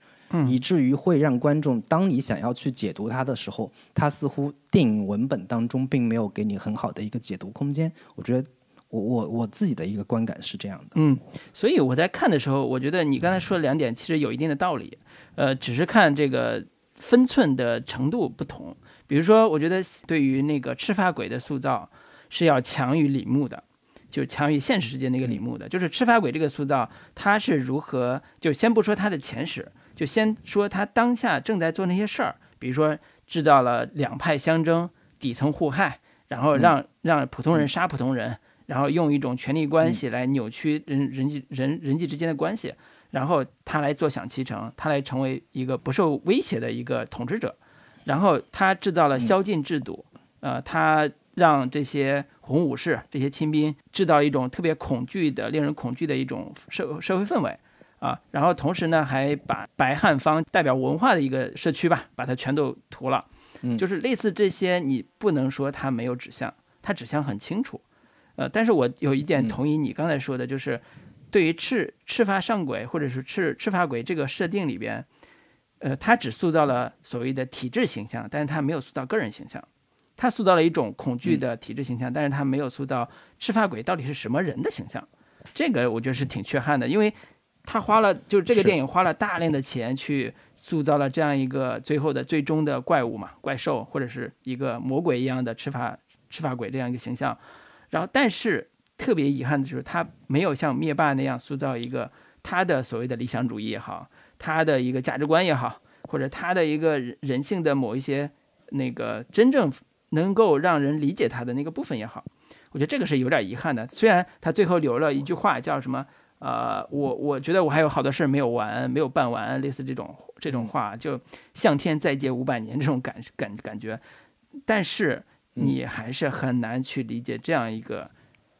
以至于会让观众，当你想要去解读它的时候，它似乎电影文本当中并没有给你很好的一个解读空间。我觉得，我我我自己的一个观感是这样的。嗯，所以我在看的时候，我觉得你刚才说的两点其实有一定的道理，呃，只是看这个分寸的程度不同。比如说，我觉得对于那个赤发鬼的塑造是要强于李牧的，就是强于现实世界那个李牧的。就是赤发鬼这个塑造，他是如何？就先不说他的前史。就先说他当下正在做那些事儿，比如说制造了两派相争、底层互害，然后让让普通人杀普通人，然后用一种权力关系来扭曲人人际人人际之间的关系，然后他来坐享其成，他来成为一个不受威胁的一个统治者，然后他制造了宵禁制度，呃，他让这些红武士、这些亲兵制造一种特别恐惧的、令人恐惧的一种社社会氛围。啊，然后同时呢，还把白汉方代表文化的一个社区吧，把它全都涂了。嗯，就是类似这些，你不能说它没有指向，它指向很清楚。呃，但是我有一点同意你刚才说的，就是对于赤赤发上鬼或者是赤赤发鬼这个设定里边，呃，它只塑造了所谓的体制形象，但是它没有塑造个人形象。他塑造了一种恐惧的体制形象，但是他没有塑造赤发鬼到底是什么人的形象。这个我觉得是挺缺憾的，因为他花了，就是这个电影花了大量的钱去塑造了这样一个最后的最终的怪物嘛，怪兽或者是一个魔鬼一样的赤发赤发鬼这样一个形象。然后，但是特别遗憾的就是他没有像灭霸那样塑造一个他的所谓的理想主义也好，他的一个价值观也好，或者他的一个人性的某一些那个真正能够让人理解他的那个部分也好。我觉得这个是有点遗憾的。虽然他最后留了一句话，叫什么？呃，我我觉得我还有好多事儿没有完，没有办完，类似这种这种话，就向天再借五百年这种感感感觉。但是你还是很难去理解这样一个，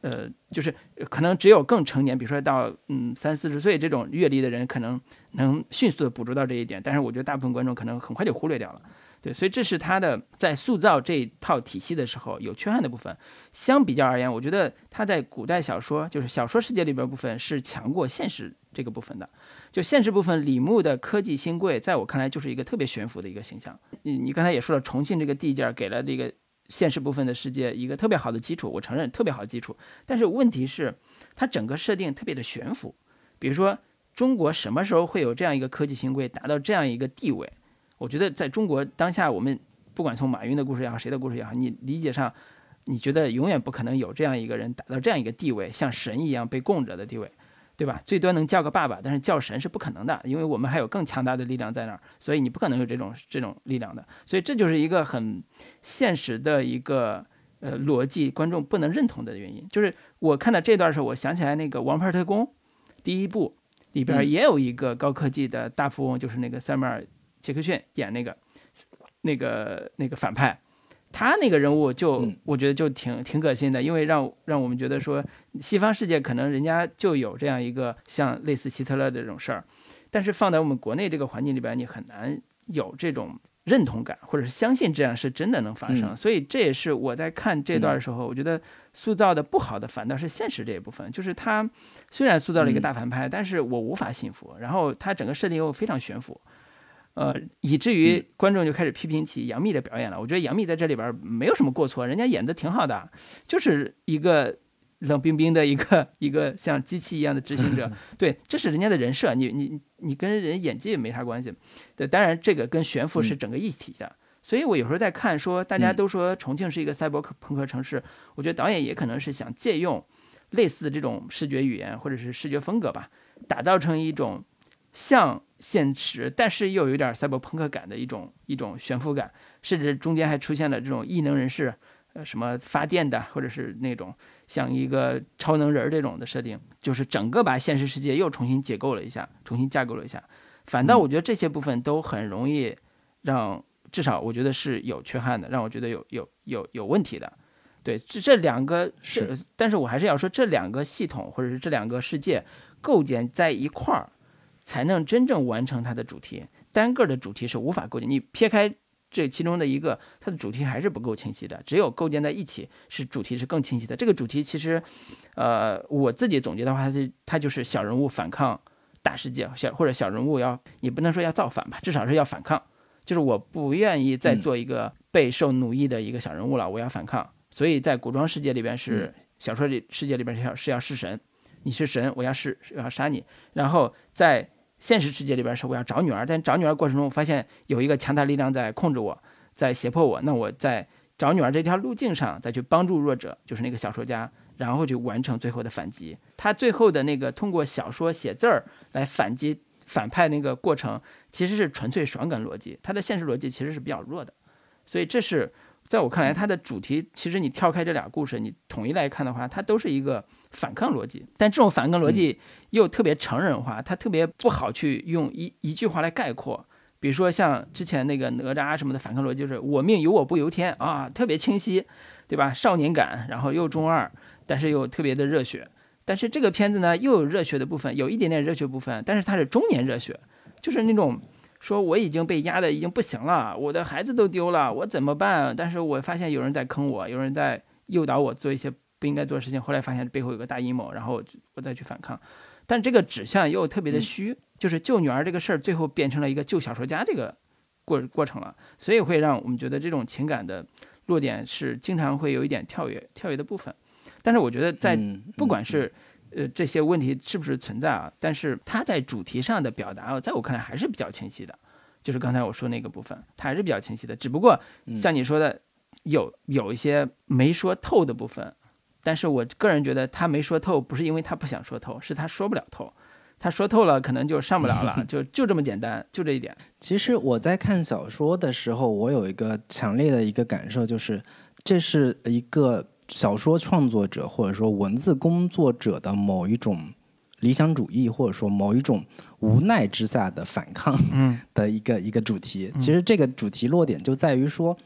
呃，就是可能只有更成年，比如说到嗯三四十岁这种阅历的人，可能能迅速的捕捉到这一点。但是我觉得大部分观众可能很快就忽略掉了。所以这是他的在塑造这套体系的时候有缺憾的部分。相比较而言，我觉得他在古代小说，就是小说世界里边部分是强过现实这个部分的。就现实部分，李牧的科技新贵，在我看来就是一个特别悬浮的一个形象。你你刚才也说了，重庆这个地界给了这个现实部分的世界一个特别好的基础，我承认特别好的基础。但是问题是，它整个设定特别的悬浮。比如说，中国什么时候会有这样一个科技新贵达到这样一个地位？我觉得在中国当下，我们不管从马云的故事也好，谁的故事也好，你理解上，你觉得永远不可能有这样一个人达到这样一个地位，像神一样被供着的地位，对吧？最多能叫个爸爸，但是叫神是不可能的，因为我们还有更强大的力量在那儿，所以你不可能有这种这种力量的。所以这就是一个很现实的一个呃逻辑，观众不能认同的原因。就是我看到这段的时候，我想起来那个《王牌特工》第一部里边也有一个高科技的大富翁，就是那个塞缪尔。杰克逊演那个，那个那个反派，他那个人物就我觉得就挺挺恶心的，因为让让我们觉得说西方世界可能人家就有这样一个像类似希特勒的这种事儿，但是放在我们国内这个环境里边，你很难有这种认同感，或者是相信这样是真的能发生。所以这也是我在看这段的时候，我觉得塑造的不好的反倒是现实这一部分，就是他虽然塑造了一个大反派，但是我无法信服，然后他整个设定又非常悬浮。呃，以至于观众就开始批评起杨幂的表演了。我觉得杨幂在这里边没有什么过错，人家演的挺好的，就是一个冷冰冰的一个 一个像机器一样的执行者。对，这是人家的人设，你你你跟人演技也没啥关系。对，当然这个跟悬浮是整个一体的。所以我有时候在看，说大家都说重庆是一个赛博朋克城市，我觉得导演也可能是想借用类似这种视觉语言或者是视觉风格吧，打造成一种。像现实，但是又有点赛博朋克感的一种一种悬浮感，甚至中间还出现了这种异能人士，呃，什么发电的，或者是那种像一个超能人这种的设定，就是整个把现实世界又重新解构了一下，重新架构了一下。反倒我觉得这些部分都很容易让，至少我觉得是有缺憾的，让我觉得有有有有问题的。对，这这两个是，但是我还是要说，这两个系统或者是这两个世界构建在一块儿。才能真正完成它的主题，单个的主题是无法构建。你撇开这其中的一个，它的主题还是不够清晰的。只有构建在一起，是主题是更清晰的。这个主题其实，呃，我自己总结的话，它是它就是小人物反抗大世界，小或者小人物要，你不能说要造反吧，至少是要反抗。就是我不愿意再做一个备受奴役的一个小人物了，我要反抗。所以在古装世界里边是小说里世界里边是要是要弑神，你是神，我要弑要杀你，然后在现实世界里边是我要找女儿，但找女儿过程中，发现有一个强大力量在控制我，在胁迫我。那我在找女儿这条路径上，再去帮助弱者，就是那个小说家，然后去完成最后的反击。他最后的那个通过小说写字儿来反击反派那个过程，其实是纯粹爽感逻辑，他的现实逻辑其实是比较弱的。所以这是在我看来，它的主题其实你跳开这俩故事，你统一来看的话，它都是一个。反抗逻辑，但这种反抗逻辑又特别成人化，它特别不好去用一一句话来概括。比如说像之前那个哪吒什么的反抗逻辑，就是我命由我不由天啊，特别清晰，对吧？少年感，然后又中二，但是又特别的热血。但是这个片子呢，又有热血的部分，有一点点热血部分，但是它是中年热血，就是那种说我已经被压的已经不行了，我的孩子都丢了，我怎么办？但是我发现有人在坑我，有人在诱导我做一些。不应该做的事情，后来发现背后有个大阴谋，然后我再去反抗，但这个指向又特别的虚，就是救女儿这个事儿，最后变成了一个救小说家这个过过程了，所以会让我们觉得这种情感的落点是经常会有一点跳跃跳跃的部分。但是我觉得在不管是呃这些问题是不是存在啊，但是他在主题上的表达，在我看来还是比较清晰的。就是刚才我说那个部分，它还是比较清晰的。只不过像你说的，有有一些没说透的部分，但是我个人觉得他没说透，不是因为他不想说透，是他说不了透。他说透了，可能就上不了了，就就这么简单，就这一点。其实我在看小说的时候，我有一个强烈的一个感受，就是这是一个小说创作者或者说文字工作者的某一种理想主义，或者说某一种无奈之下的反抗的一个一个主题。其实这个主题落点就在于说。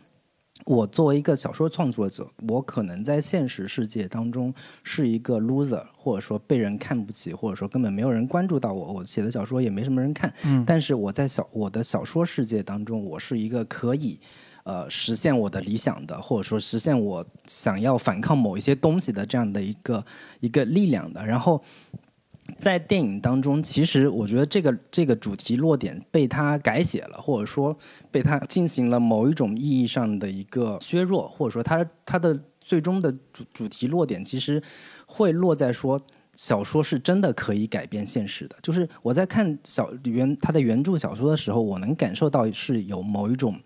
我作为一个小说创作者，我可能在现实世界当中是一个 loser，或者说被人看不起，或者说根本没有人关注到我，我写的小说也没什么人看。嗯。但是我在小我的小说世界当中，我是一个可以呃实现我的理想的，或者说实现我想要反抗某一些东西的这样的一个一个力量的。然后。在电影当中，其实我觉得这个这个主题落点被他改写了，或者说被他进行了某一种意义上的一个削弱，或者说他他的最终的主主题落点其实会落在说小说是真的可以改变现实的。就是我在看小原他的原著小说的时候，我能感受到是有某一种。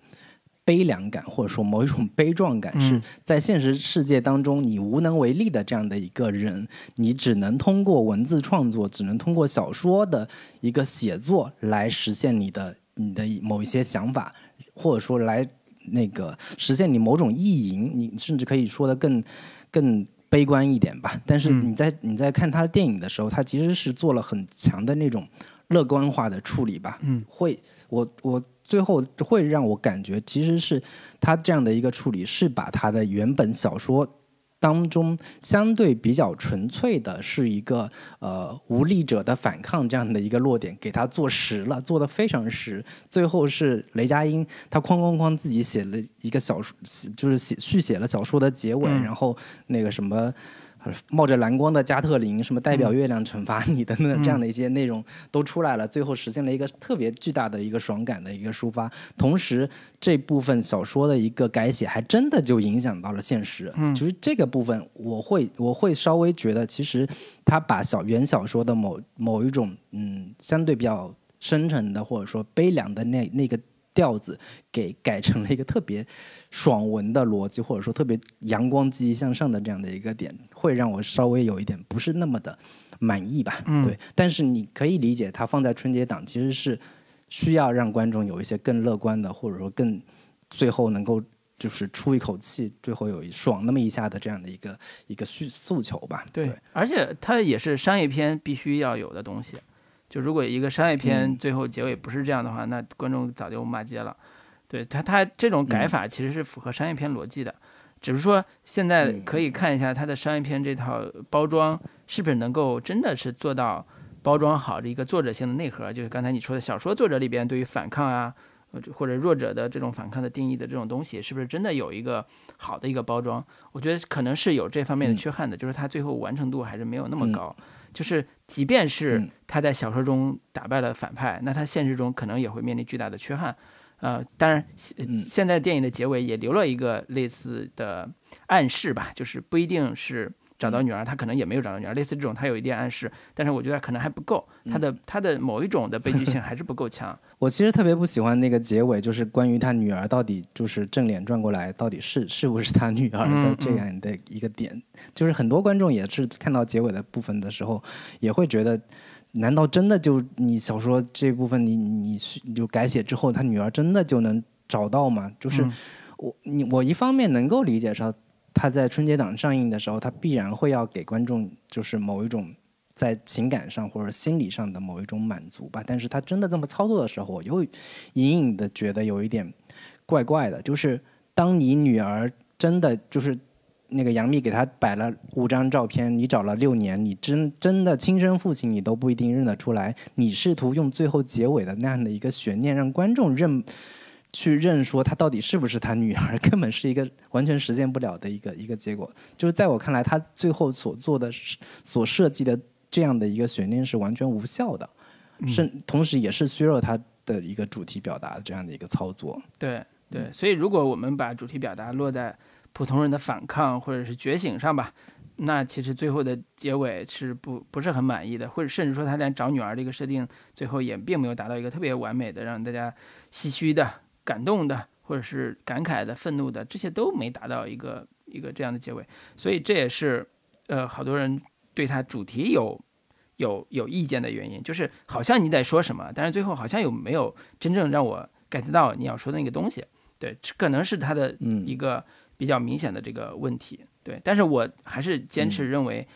悲凉感，或者说某一种悲壮感，是在现实世界当中你无能为力的这样的一个人，你只能通过文字创作，只能通过小说的一个写作来实现你的你的某一些想法，或者说来那个实现你某种意淫，你甚至可以说的更更悲观一点吧。但是你在你在看他的电影的时候，他其实是做了很强的那种乐观化的处理吧。嗯，会我我。最后会让我感觉，其实是他这样的一个处理，是把他的原本小说当中相对比较纯粹的，是一个呃无力者的反抗这样的一个落点，给他做实了，做的非常实。最后是雷佳音，他哐哐哐自己写了一个小说，就是写续写了小说的结尾，然后那个什么。冒着蓝光的加特林，什么代表月亮惩罚你的那这样的一些内容都出来了，最后实现了一个特别巨大的一个爽感的一个抒发。同时，这部分小说的一个改写，还真的就影响到了现实。嗯，就是这个部分，我会我会稍微觉得，其实他把小原小说的某某一种嗯相对比较深沉的或者说悲凉的那那个。调子给改成了一个特别爽文的逻辑，或者说特别阳光、积极向上的这样的一个点，会让我稍微有一点不是那么的满意吧。对，但是你可以理解，它放在春节档其实是需要让观众有一些更乐观的，或者说更最后能够就是出一口气，最后有一爽那么一下的这样的一个一个诉诉求吧。对，而且它也是商业片必须要有的东西。就如果一个商业片最后结尾不是这样的话，那观众早就骂街了。对他，他这种改法其实是符合商业片逻辑的，只是说现在可以看一下他的商业片这套包装是不是能够真的是做到包装好的一个作者性的内核，就是刚才你说的小说作者里边对于反抗啊或者弱者的这种反抗的定义的这种东西，是不是真的有一个好的一个包装？我觉得可能是有这方面的缺憾的，就是他最后完成度还是没有那么高。就是，即便是他在小说中打败了反派，那他现实中可能也会面临巨大的缺憾。呃，当然，现在电影的结尾也留了一个类似的暗示吧，就是不一定是。找到女儿，他可能也没有找到女儿，类似这种，他有一点暗示，但是我觉得可能还不够，他的他的某一种的悲剧性还是不够强。我其实特别不喜欢那个结尾，就是关于他女儿到底就是正脸转过来，到底是是不是他女儿的这样的一个点，就是很多观众也是看到结尾的部分的时候，也会觉得，难道真的就你小说这部分你你你就改写之后，他女儿真的就能找到吗？就是我你我一方面能够理解说。他在春节档上映的时候，他必然会要给观众就是某一种在情感上或者心理上的某一种满足吧。但是他真的这么操作的时候，我又隐隐的觉得有一点怪怪的。就是当你女儿真的就是那个杨幂给他摆了五张照片，你找了六年，你真真的亲生父亲你都不一定认得出来。你试图用最后结尾的那样的一个悬念让观众认。去认说他到底是不是他女儿，根本是一个完全实现不了的一个一个结果。就是在我看来，他最后所做的、所设计的这样的一个悬念是完全无效的。是同时也是削弱他的一个主题表达这样的一个操作。对对，所以如果我们把主题表达落在普通人的反抗或者是觉醒上吧，那其实最后的结尾是不不是很满意的，或者甚至说他连找女儿这个设定最后也并没有达到一个特别完美的让大家唏嘘的、感动的，或者是感慨的、愤怒的，这些都没达到一个一个这样的结尾，所以这也是呃好多人对他主题有。有有意见的原因，就是好像你在说什么，但是最后好像有没有真正让我 get 到你要说的那个东西？对，可能是他的一个比较明显的这个问题。对，但是我还是坚持认为，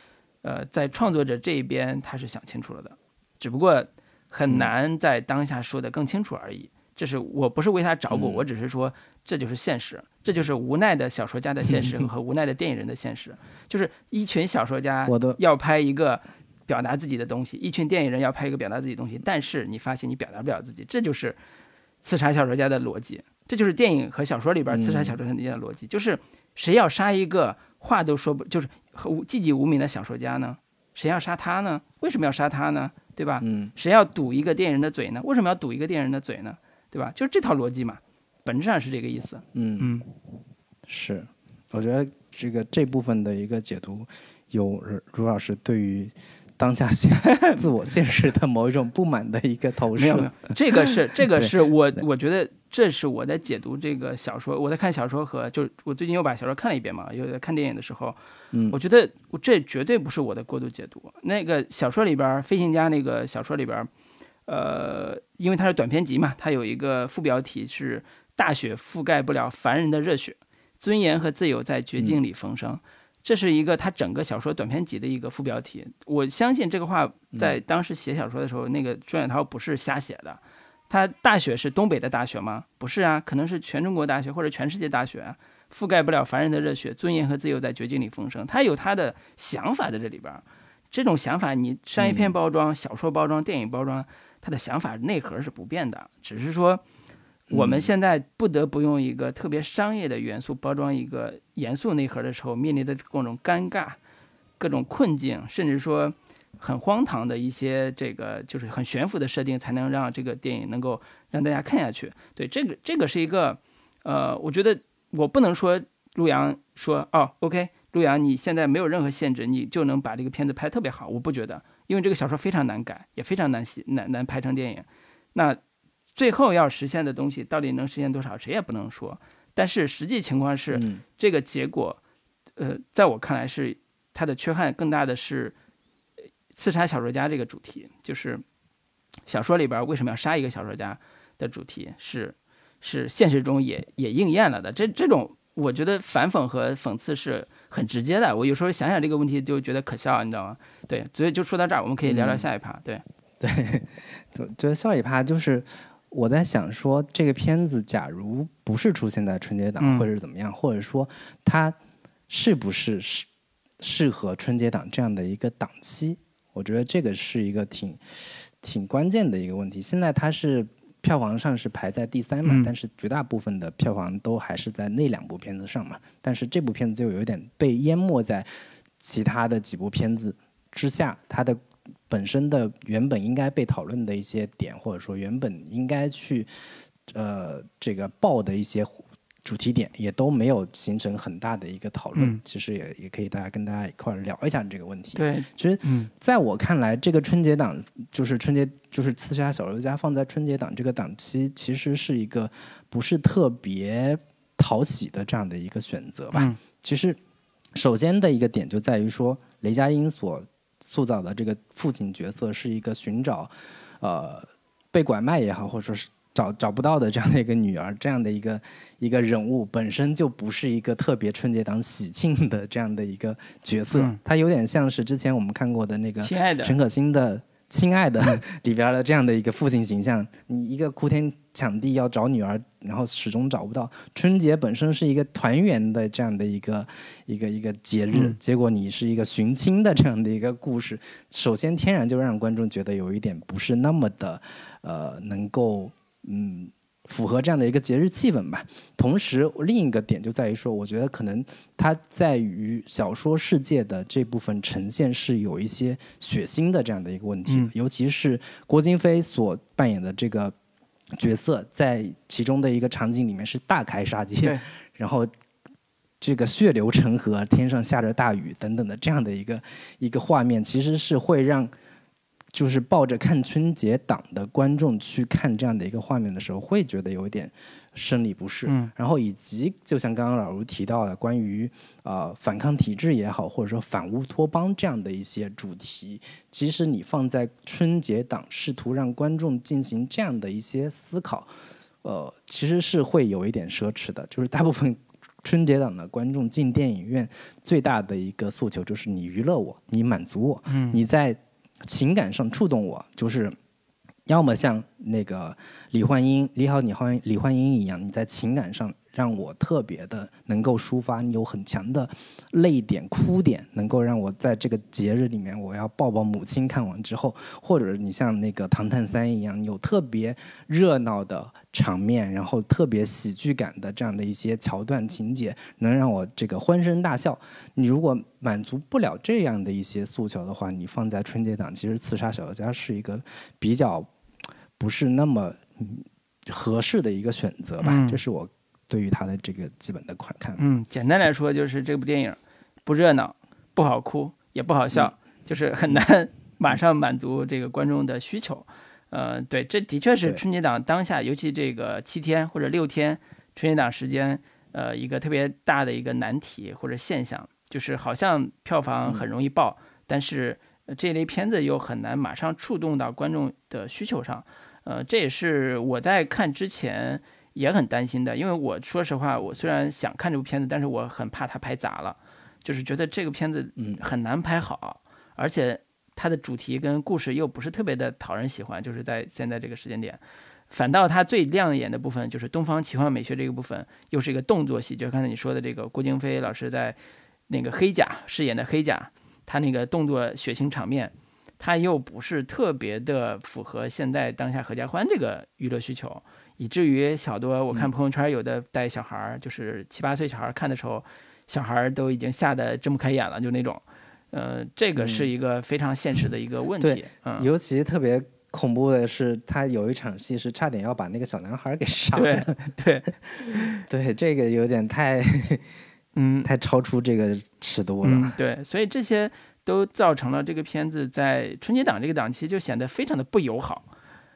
呃，在创作者这一边他是想清楚了的，只不过很难在当下说的更清楚而已。这是我不是为他找补，我只是说这就是现实，这就是无奈的小说家的现实 和无奈的电影人的现实，就是一群小说家要拍一个。表达自己的东西，一群电影人要拍一个表达自己的东西，但是你发现你表达不了自己，这就是刺杀小说家的逻辑，这就是电影和小说里边刺杀小说家的逻辑，就是谁要杀一个话都说不，就是寂寂无名的小说家呢？谁要杀他呢？为什么要杀他呢？对吧？嗯，谁要堵一个电影人的嘴呢？为什么要堵一个电影人的嘴呢？对吧？就是这套逻辑嘛，本质上是这个意思。嗯嗯，是，我觉得这个这部分的一个解读，有卢老师对于。当下现 自我现实的某一种不满的一个投射，没有，这个是这个是我我觉得这是我在解读这个小说，我在看小说和就我最近又把小说看了一遍嘛，又在看电影的时候，嗯，我觉得这绝对不是我的过度解读。那个小说里边飞行家那个小说里边，呃，因为它是短篇集嘛，它有一个副标题是“大雪覆盖不了凡人的热血，尊严和自由在绝境里风生”。这是一个他整个小说短篇集的一个副标题。我相信这个话在当时写小说的时候，那个朱远涛不是瞎写的。他大雪是东北的大雪吗？不是啊，可能是全中国大雪或者全世界大雪，覆盖不了凡人的热血，尊严和自由在绝境里风生。他有他的想法在这里边。这种想法，你商业片包装、小说包装、电影包装，他的想法内核是不变的，只是说。我们现在不得不用一个特别商业的元素包装一个严肃内核的时候，面临的各种尴尬、各种困境，甚至说很荒唐的一些这个就是很悬浮的设定，才能让这个电影能够让大家看下去。对，这个这个是一个，呃，我觉得我不能说陆阳说哦，OK，陆阳你现在没有任何限制，你就能把这个片子拍特别好。我不觉得，因为这个小说非常难改，也非常难写难难拍成电影。那。最后要实现的东西到底能实现多少，谁也不能说。但是实际情况是，这个结果，呃，在我看来是它的缺憾更大的是刺杀小说家这个主题，就是小说里边为什么要杀一个小说家的主题，是是现实中也也应验了的。这这种我觉得反讽和讽刺是很直接的。我有时候想想这个问题就觉得可笑，你知道吗？对，所以就说到这儿，我们可以聊聊下一趴。对 对，觉得下一趴就是。我在想说，这个片子假如不是出现在春节档，或者怎么样，或者说它是不是适适合春节档这样的一个档期？我觉得这个是一个挺挺关键的一个问题。现在它是票房上是排在第三嘛，但是绝大部分的票房都还是在那两部片子上嘛。但是这部片子就有点被淹没在其他的几部片子之下，它的。本身的原本应该被讨论的一些点，或者说原本应该去呃这个爆的一些主题点，也都没有形成很大的一个讨论。其实也也可以大家跟大家一块聊一下这个问题。对，其实在我看来，这个春节档就是春节就是刺杀小说家放在春节档这个档期，其实是一个不是特别讨喜的这样的一个选择吧。其实首先的一个点就在于说雷佳音所。塑造的这个父亲角色是一个寻找，呃，被拐卖也好，或者说是找找不到的这样的一个女儿，这样的一个一个人物，本身就不是一个特别春节档喜庆的这样的一个角色，他有点像是之前我们看过的那个陈可辛的。亲爱的，里边的这样的一个父亲形象，你一个哭天抢地要找女儿，然后始终找不到。春节本身是一个团圆的这样的一个一个一个节日，结果你是一个寻亲的这样的一个故事，首先天然就让观众觉得有一点不是那么的，呃，能够嗯符合这样的一个节日气氛吧。同时，另一个点就在于说，我觉得可能它在于小说世界的这部分呈现是有一些血腥的这样的一个问题，尤其是郭京飞所扮演的这个角色，在其中的一个场景里面是大开杀戒，然后这个血流成河，天上下着大雨等等的这样的一个一个画面，其实是会让。就是抱着看春节档的观众去看这样的一个画面的时候，会觉得有一点生理不适。嗯，然后以及就像刚刚老卢提到的，关于呃反抗体制也好，或者说反乌托邦这样的一些主题，其实你放在春节档，试图让观众进行这样的一些思考，呃，其实是会有一点奢侈的。就是大部分 春节档的观众进电影院最大的一个诉求就是你娱乐我，你满足我，嗯，你在。情感上触动我，就是要么像那个李焕英、你好、李焕李焕英一样，你在情感上让我特别的能够抒发，你有很强的泪点、哭点，能够让我在这个节日里面，我要抱抱母亲。看完之后，或者你像那个《唐探三》一样，有特别热闹的。场面，然后特别喜剧感的这样的一些桥段情节，能让我这个欢声大笑。你如果满足不了这样的一些诉求的话，你放在春节档，其实《刺杀小说家》是一个比较不是那么合适的一个选择吧。这是我对于他的这个基本的款看。嗯，简单来说就是这部电影不热闹、不好哭、也不好笑，就是很难马上满足这个观众的需求。呃，对，这的确是春节档当下，尤其这个七天或者六天春节档时间，呃，一个特别大的一个难题或者现象，就是好像票房很容易爆，但是这类片子又很难马上触动到观众的需求上。呃，这也是我在看之前也很担心的，因为我说实话，我虽然想看这部片子，但是我很怕它拍砸了，就是觉得这个片子嗯很难拍好，而且。它的主题跟故事又不是特别的讨人喜欢，就是在现在这个时间点，反倒它最亮眼的部分就是东方奇幻美学这个部分，又是一个动作戏，就是刚才你说的这个郭京飞老师在那个黑甲饰演的黑甲，他那个动作血腥场面，他又不是特别的符合现在当下合家欢这个娱乐需求，以至于小多我看朋友圈有的带小孩儿，就是七八岁小孩看的时候，小孩都已经吓得睁不开眼了，就那种。呃，这个是一个非常现实的一个问题。嗯，尤其特别恐怖的是，他有一场戏是差点要把那个小男孩给杀了。对，对，这个有点太，嗯，太超出这个尺度了。对，所以这些都造成了这个片子在春节档这个档期就显得非常的不友好，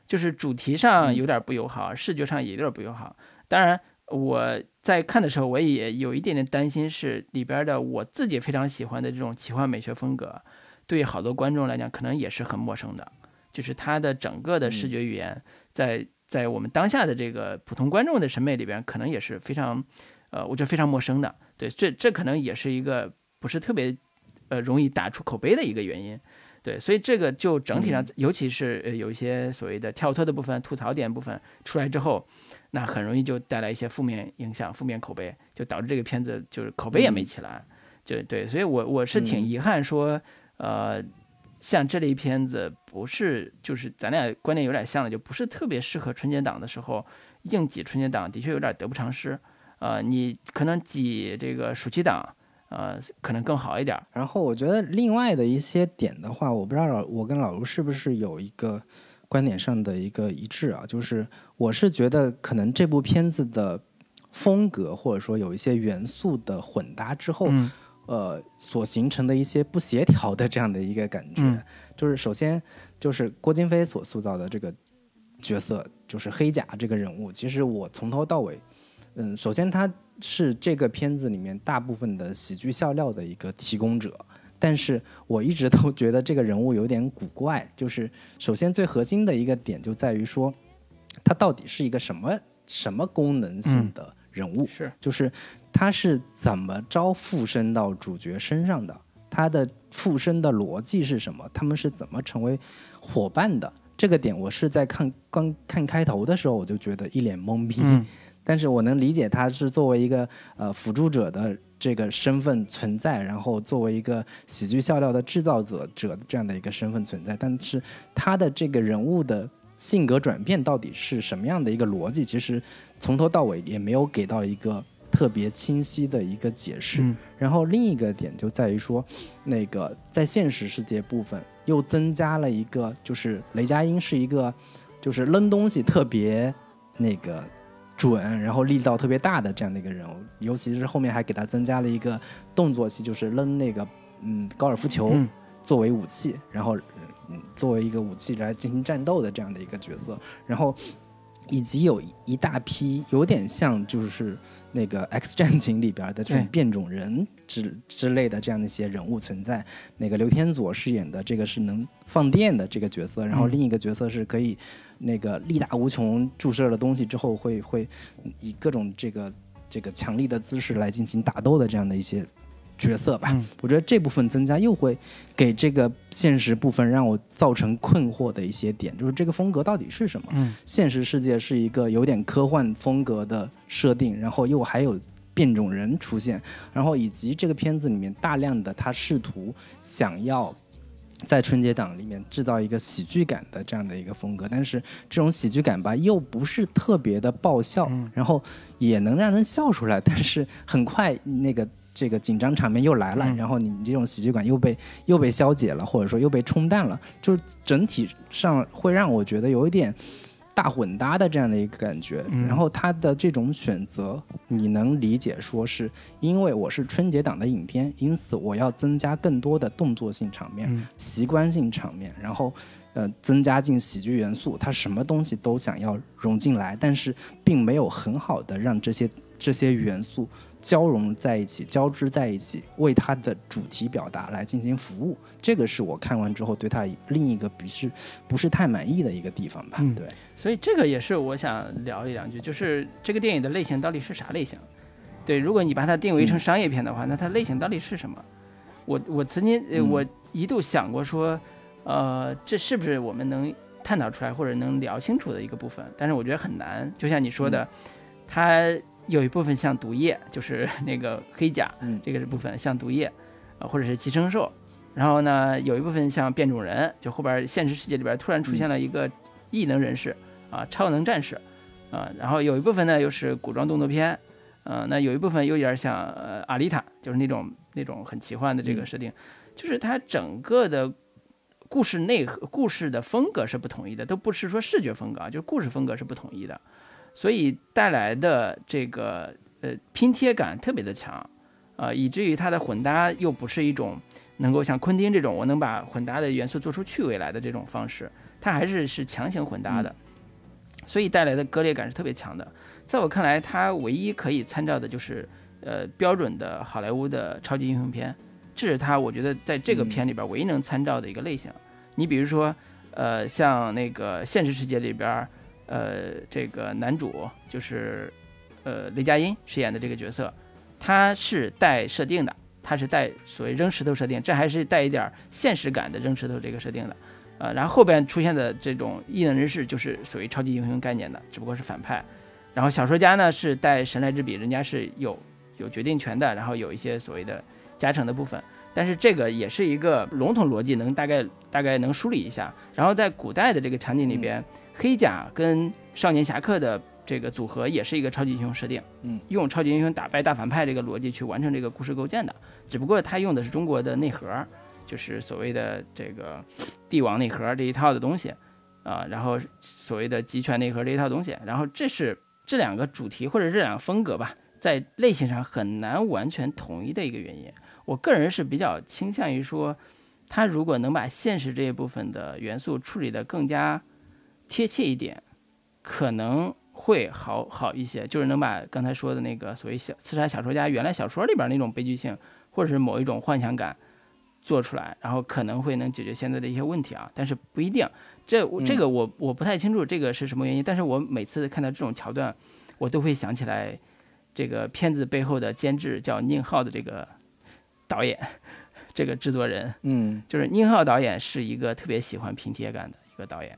就是主题上有点不友好，视觉上也有点不友好。当然。我在看的时候，我也有一点点担心，是里边的我自己非常喜欢的这种奇幻美学风格，对好多观众来讲，可能也是很陌生的。就是它的整个的视觉语言，在在我们当下的这个普通观众的审美里边，可能也是非常，呃，我觉得非常陌生的。对，这这可能也是一个不是特别，呃，容易打出口碑的一个原因。对，所以这个就整体上，尤其是呃有一些所谓的跳脱的部分、吐槽点部分出来之后。那很容易就带来一些负面影响、负面口碑，就导致这个片子就是口碑也没起来，就对，所以我我是挺遗憾说，呃，像这类片子不是就是咱俩观念有点像的，就不是特别适合春节档的时候硬挤春节档，的确有点得不偿失，呃，你可能挤这个暑期档，呃，可能更好一点。然后我觉得另外的一些点的话，我不知道老我跟老卢是不是有一个。观点上的一个一致啊，就是我是觉得可能这部片子的风格或者说有一些元素的混搭之后，呃，所形成的一些不协调的这样的一个感觉，就是首先就是郭京飞所塑造的这个角色，就是黑甲这个人物，其实我从头到尾，嗯，首先他是这个片子里面大部分的喜剧笑料的一个提供者。但是我一直都觉得这个人物有点古怪，就是首先最核心的一个点就在于说，他到底是一个什么什么功能性的人物？是，就是他是怎么着附身到主角身上的？他的附身的逻辑是什么？他们是怎么成为伙伴的？这个点我是在看刚看开头的时候我就觉得一脸懵逼，但是我能理解他是作为一个呃辅助者的。这个身份存在，然后作为一个喜剧笑料的制造者者这样的一个身份存在，但是他的这个人物的性格转变到底是什么样的一个逻辑，其实从头到尾也没有给到一个特别清晰的一个解释。然后另一个点就在于说，那个在现实世界部分又增加了一个，就是雷佳音是一个，就是扔东西特别那个。准，然后力道特别大的这样的一个人物，尤其是后面还给他增加了一个动作戏，就是扔那个嗯高尔夫球作为武器，然后嗯作为一个武器来进行战斗的这样的一个角色，然后。以及有一大批有点像就是那个 《X 战警》里边的这种变种人之之类的这样的一些人物存在。那个刘天佐饰演的这个是能放电的这个角色，然后另一个角色是可以那个力大无穷，注射了东西之后会会以各种这个这个强力的姿势来进行打斗的这样的一些。角色吧，我觉得这部分增加又会给这个现实部分让我造成困惑的一些点，就是这个风格到底是什么？嗯，现实世界是一个有点科幻风格的设定，然后又还有变种人出现，然后以及这个片子里面大量的他试图想要在春节档里面制造一个喜剧感的这样的一个风格，但是这种喜剧感吧又不是特别的爆笑，然后也能让人笑出来，但是很快那个。这个紧张场面又来了，然后你你这种喜剧感又被又被消解了，或者说又被冲淡了，就是整体上会让我觉得有一点大混搭的这样的一个感觉。然后他的这种选择，你能理解说是因为我是春节档的影片，因此我要增加更多的动作性场面、奇观性场面，然后呃增加进喜剧元素，他什么东西都想要融进来，但是并没有很好的让这些这些元素。交融在一起，交织在一起，为它的主题表达来进行服务，这个是我看完之后对它另一个不是不是太满意的一个地方吧？对，所以这个也是我想聊一两句，就是这个电影的类型到底是啥类型？对，如果你把它定位成商业片的话，那它类型到底是什么？我我曾经我一度想过说，呃，这是不是我们能探讨出来或者能聊清楚的一个部分？但是我觉得很难，就像你说的，它。有一部分像毒液，就是那个黑甲，这个是部分像毒液，啊，或者是寄生兽。然后呢，有一部分像变种人，就后边现实世界里边突然出现了一个异能人士，啊，超能战士，啊，然后有一部分呢又是古装动作片，呃，那有一部分有点像呃阿丽塔，就是那种那种很奇幻的这个设定，就是它整个的故事内核、故事的风格是不统一的，都不是说视觉风格啊，就是故事风格是不统一的。所以带来的这个呃拼贴感特别的强，呃，以至于它的混搭又不是一种能够像昆汀这种我能把混搭的元素做出趣味来的这种方式，它还是是强行混搭的，所以带来的割裂感是特别强的。在我看来，它唯一可以参照的就是呃标准的好莱坞的超级英雄片，这是它我觉得在这个片里边唯一能参照的一个类型。你比如说呃像那个现实世界里边。呃，这个男主就是，呃，雷佳音饰演的这个角色，他是带设定的，他是带所谓扔石头设定，这还是带一点现实感的扔石头这个设定的，呃，然后后边出现的这种异能人士就是属于超级英雄概念的，只不过是反派，然后小说家呢是带神来之笔，人家是有有决定权的，然后有一些所谓的加成的部分，但是这个也是一个笼统逻辑，能大概大概能梳理一下，然后在古代的这个场景里边。黑甲跟少年侠客的这个组合也是一个超级英雄设定，嗯，用超级英雄打败大反派这个逻辑去完成这个故事构建的，只不过他用的是中国的内核，就是所谓的这个帝王内核这一套的东西，啊，然后所谓的集权内核这一套东西，然后这是这两个主题或者这两个风格吧，在类型上很难完全统一的一个原因。我个人是比较倾向于说，他如果能把现实这一部分的元素处理得更加。贴切一点，可能会好好一些，就是能把刚才说的那个所谓小刺杀小说家原来小说里边那种悲剧性，或者是某一种幻想感做出来，然后可能会能解决现在的一些问题啊，但是不一定。这这个我我不太清楚这个是什么原因，但是我每次看到这种桥段，我都会想起来这个片子背后的监制叫宁浩的这个导演，这个制作人，嗯，就是宁浩导演是一个特别喜欢拼贴感的一个导演。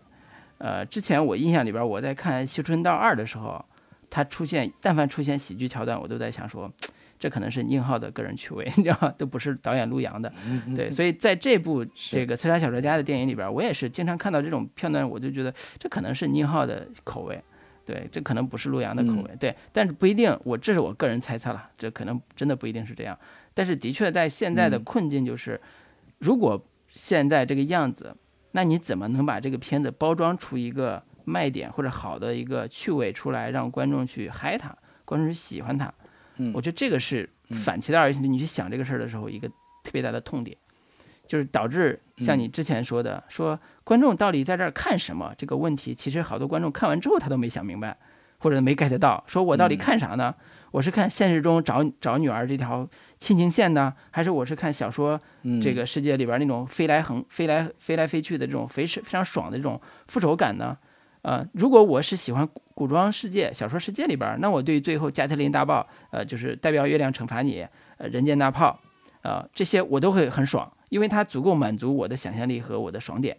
呃，之前我印象里边，我在看《绣春刀二》的时候，它出现，但凡出现喜剧桥段，我都在想说，这可能是宁浩的个人趣味，你知道吗？都不是导演陆阳的。对，所以在这部这个刺杀小说家的电影里边，我也是经常看到这种片段，我就觉得这可能是宁浩的口味。对，这可能不是陆阳的口味，对，但是不一定，我这是我个人猜测了，这可能真的不一定是这样。但是的确，在现在的困境就是，如果现在这个样子，那你怎么能把这个片子包装出一个卖点或者好的一个趣味出来，让观众去嗨它，观众去喜欢它？嗯，我觉得这个是反其道而行之，你去想这个事儿的时候，一个特别大的痛点。就是导致像你之前说的，说观众到底在这儿看什么这个问题，其实好多观众看完之后他都没想明白，或者没 get 到，说我到底看啥呢？我是看现实中找找女儿这条亲情线呢，还是我是看小说这个世界里边那种飞来横飞来飞来飞去的这种非是非常爽的这种复仇感呢？呃，如果我是喜欢古装世界小说世界里边，那我对最后加特林大爆，呃，就是代表月亮惩罚你，呃，人间大炮，呃，这些我都会很爽。因为它足够满足我的想象力和我的爽点。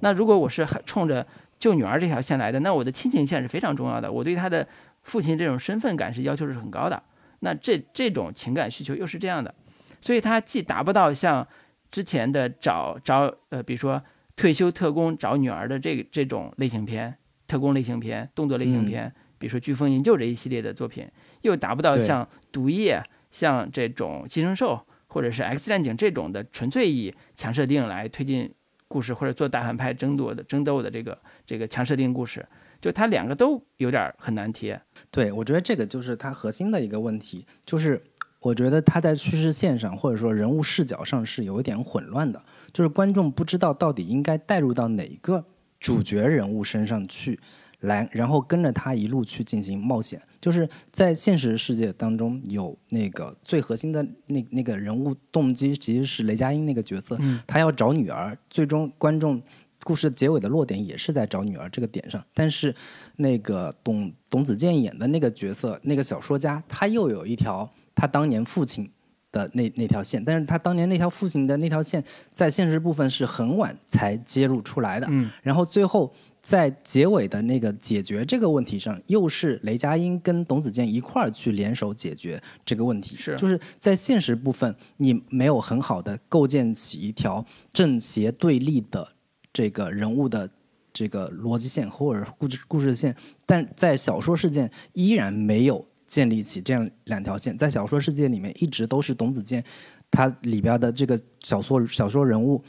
那如果我是冲着救女儿这条线来的，那我的亲情线是非常重要的。我对他的父亲这种身份感是要求是很高的。那这这种情感需求又是这样的，所以它既达不到像之前的找找呃，比如说退休特工找女儿的这这种类型片、特工类型片、动作类型片，比如说《飓风营救》这一系列的作品，又达不到像《毒液》、像这种《寄生兽》。或者是 X 战警这种的纯粹以强设定来推进故事，或者做大反派争夺的争斗的这个这个强设定故事，就它两个都有点很难贴。对，我觉得这个就是它核心的一个问题，就是我觉得它在叙事线上或者说人物视角上是有一点混乱的，就是观众不知道到底应该带入到哪个主角人物身上去。来，然后跟着他一路去进行冒险，就是在现实世界当中有那个最核心的那那个人物动机，其实是雷佳音那个角色，他要找女儿，最终观众故事结尾的落点也是在找女儿这个点上。但是那个董董子健演的那个角色，那个小说家，他又有一条他当年父亲的那那条线，但是他当年那条父亲的那条线在现实部分是很晚才揭露出来的，然后最后。在结尾的那个解决这个问题上，又是雷佳音跟董子健一块儿去联手解决这个问题。是，就是在现实部分，你没有很好的构建起一条正邪对立的这个人物的这个逻辑线或者故事故事线，但在小说世界依然没有建立起这样两条线。在小说世界里面，一直都是董子健他里边的这个小说小说人物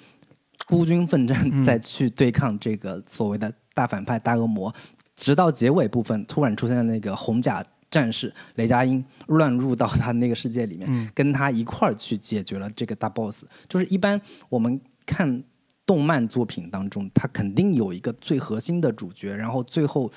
孤军奋战，再去对抗这个所谓的。大反派大恶魔，直到结尾部分突然出现的那个红甲战士雷佳音乱入到他那个世界里面，跟他一块儿去解决了这个大 boss。就是一般我们看动漫作品当中，他肯定有一个最核心的主角，然后最后。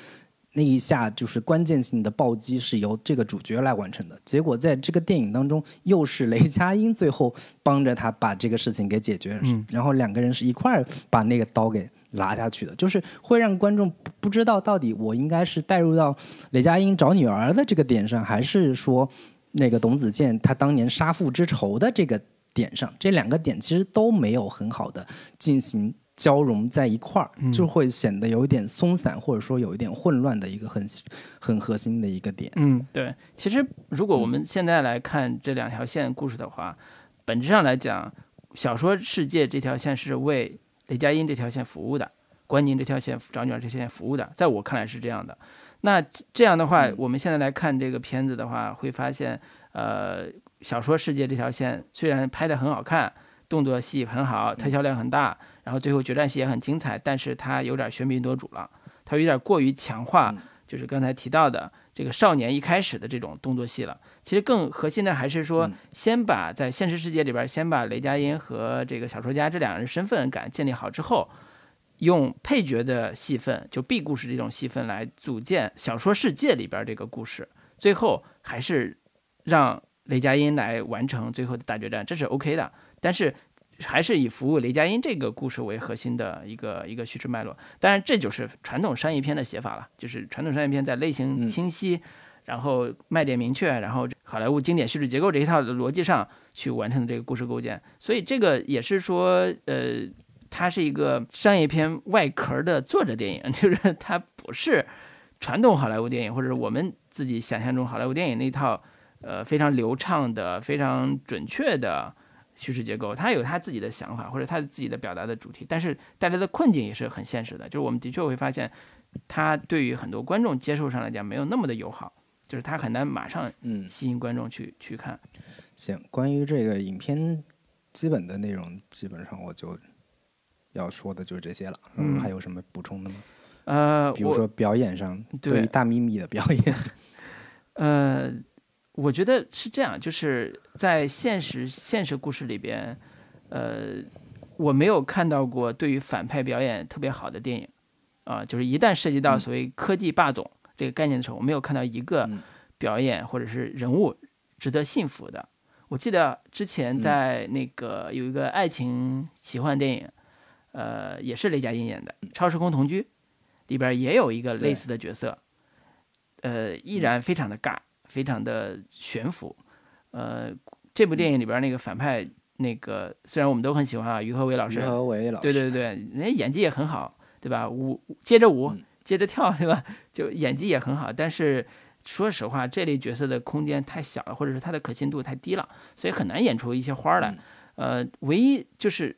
那一下就是关键性的暴击是由这个主角来完成的，结果在这个电影当中又是雷佳音最后帮着他把这个事情给解决，然后两个人是一块儿把那个刀给拿下去的，就是会让观众不知道到底我应该是带入到雷佳音找女儿的这个点上，还是说那个董子健他当年杀父之仇的这个点上，这两个点其实都没有很好的进行。交融在一块儿，就会显得有一点松散，或者说有一点混乱的一个很很核心的一个点。嗯，对。其实，如果我们现在来看这两条线故事的话，本质上来讲，小说世界这条线是为雷佳音这条线服务的，关宁这条线找女儿这条线服务的。在我看来是这样的。那这样的话，我们现在来看这个片子的话，会发现，呃，小说世界这条线虽然拍的很好看，动作戏很好，特效量很大。然后最后决战戏也很精彩，但是它有点喧宾夺主了，它有点过于强化，就是刚才提到的这个少年一开始的这种动作戏了。其实更核心的还是说，先把在现实世界里边，先把雷佳音和这个小说家这两个人身份感建立好之后，用配角的戏份，就 B 故事这种戏份来组建小说世界里边这个故事，最后还是让雷佳音来完成最后的大决战，这是 OK 的。但是。还是以服务雷佳音这个故事为核心的一个一个叙事脉络，当然这就是传统商业片的写法了，就是传统商业片在类型清晰，然后卖点明确，然后好莱坞经典叙事结构这一套的逻辑上去完成这个故事构建，所以这个也是说，呃，它是一个商业片外壳的作者电影，就是它不是传统好莱坞电影，或者是我们自己想象中好莱坞电影那套。呃非常流畅的、非常准确的叙事结构，他有他自己的想法或者他自己的表达的主题，但是带来的困境也是很现实的，就是我们的确会发现，他对于很多观众接受上来讲没有那么的友好，就是他很难马上嗯吸引观众去去看。行，关于这个影片基本的内容，基本上我就要说的就是这些了。嗯还有什么补充的吗？呃，比如说表演上，对对于大咪咪的表演，呃，我觉得是这样，就是在现实现实故事里边，呃，我没有看到过对于反派表演特别好的电影，啊、就是一旦涉及到嗯。所谓科技霸总这个概念的时候，我没有看到一个嗯。表演或者是人物值得信服的。我记得之前嗯。在那个有一个爱情奇幻电影，呃，也是雷佳音演的《超时空同居》，里边也有一个类似的角色，呃，依然非常的尬，非常的悬浮。呃，这部电影里边那个反派，那个虽然我们都很喜欢啊，于和伟老师于师，和伟老师，对对对，人家演技也很好，对吧？舞接着舞嗯，接着跳，对吧？就演技也很好，但是说实话，这类角色的空间太小了，或者是他的可信度太低了，所以很难演出一些花儿来。呃，唯一就是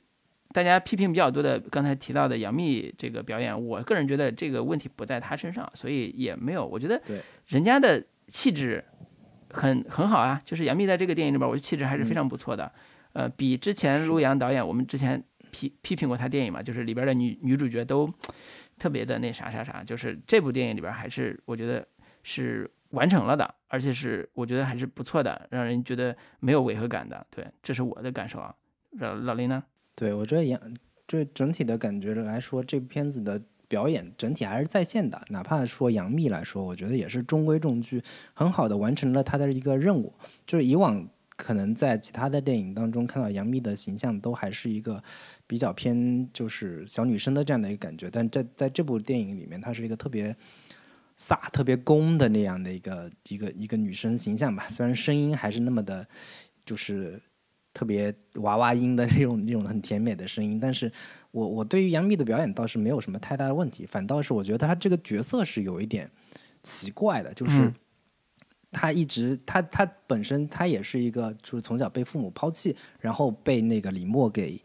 大家批评比较多的，刚才提到的杨幂这个表演，我个人觉得这个问题不在她身上，所以也没有。我觉得对人家的气质很很好啊，就是杨幂在这个电影里边，我觉得气质还是非常不错的。呃，比之前陆阳导演，我们之前批批评过他电影嘛，就是里边的女女主角都特别的那啥啥啥，就是这部电影里边还是我觉得是完成了的，而且是我觉得还是不错的，让人觉得没有违和感的。对，这是我的感受啊。老老林呢？对我觉得杨，这整体的感觉来说，这片子的表演整体还是在线的。哪怕说杨幂来说，我觉得也是中规中矩，很好的完成了她的一个任务。就是以往可能在其他的电影当中看到杨幂的形象，都还是一个比较偏就是小女生的这样的一个感觉，但在在这部电影里面，她是一个特别。飒特别攻的那样的一个一个一个女生形象吧，虽然声音还是那么的，就是特别娃娃音的那种那种很甜美的声音，但是我我对于杨幂的表演倒是没有什么太大的问题，反倒是我觉得她这个角色是有一点奇怪的，就是嗯她一直她她本身她也是一个就是从小被父母抛弃，然后被那个李默给。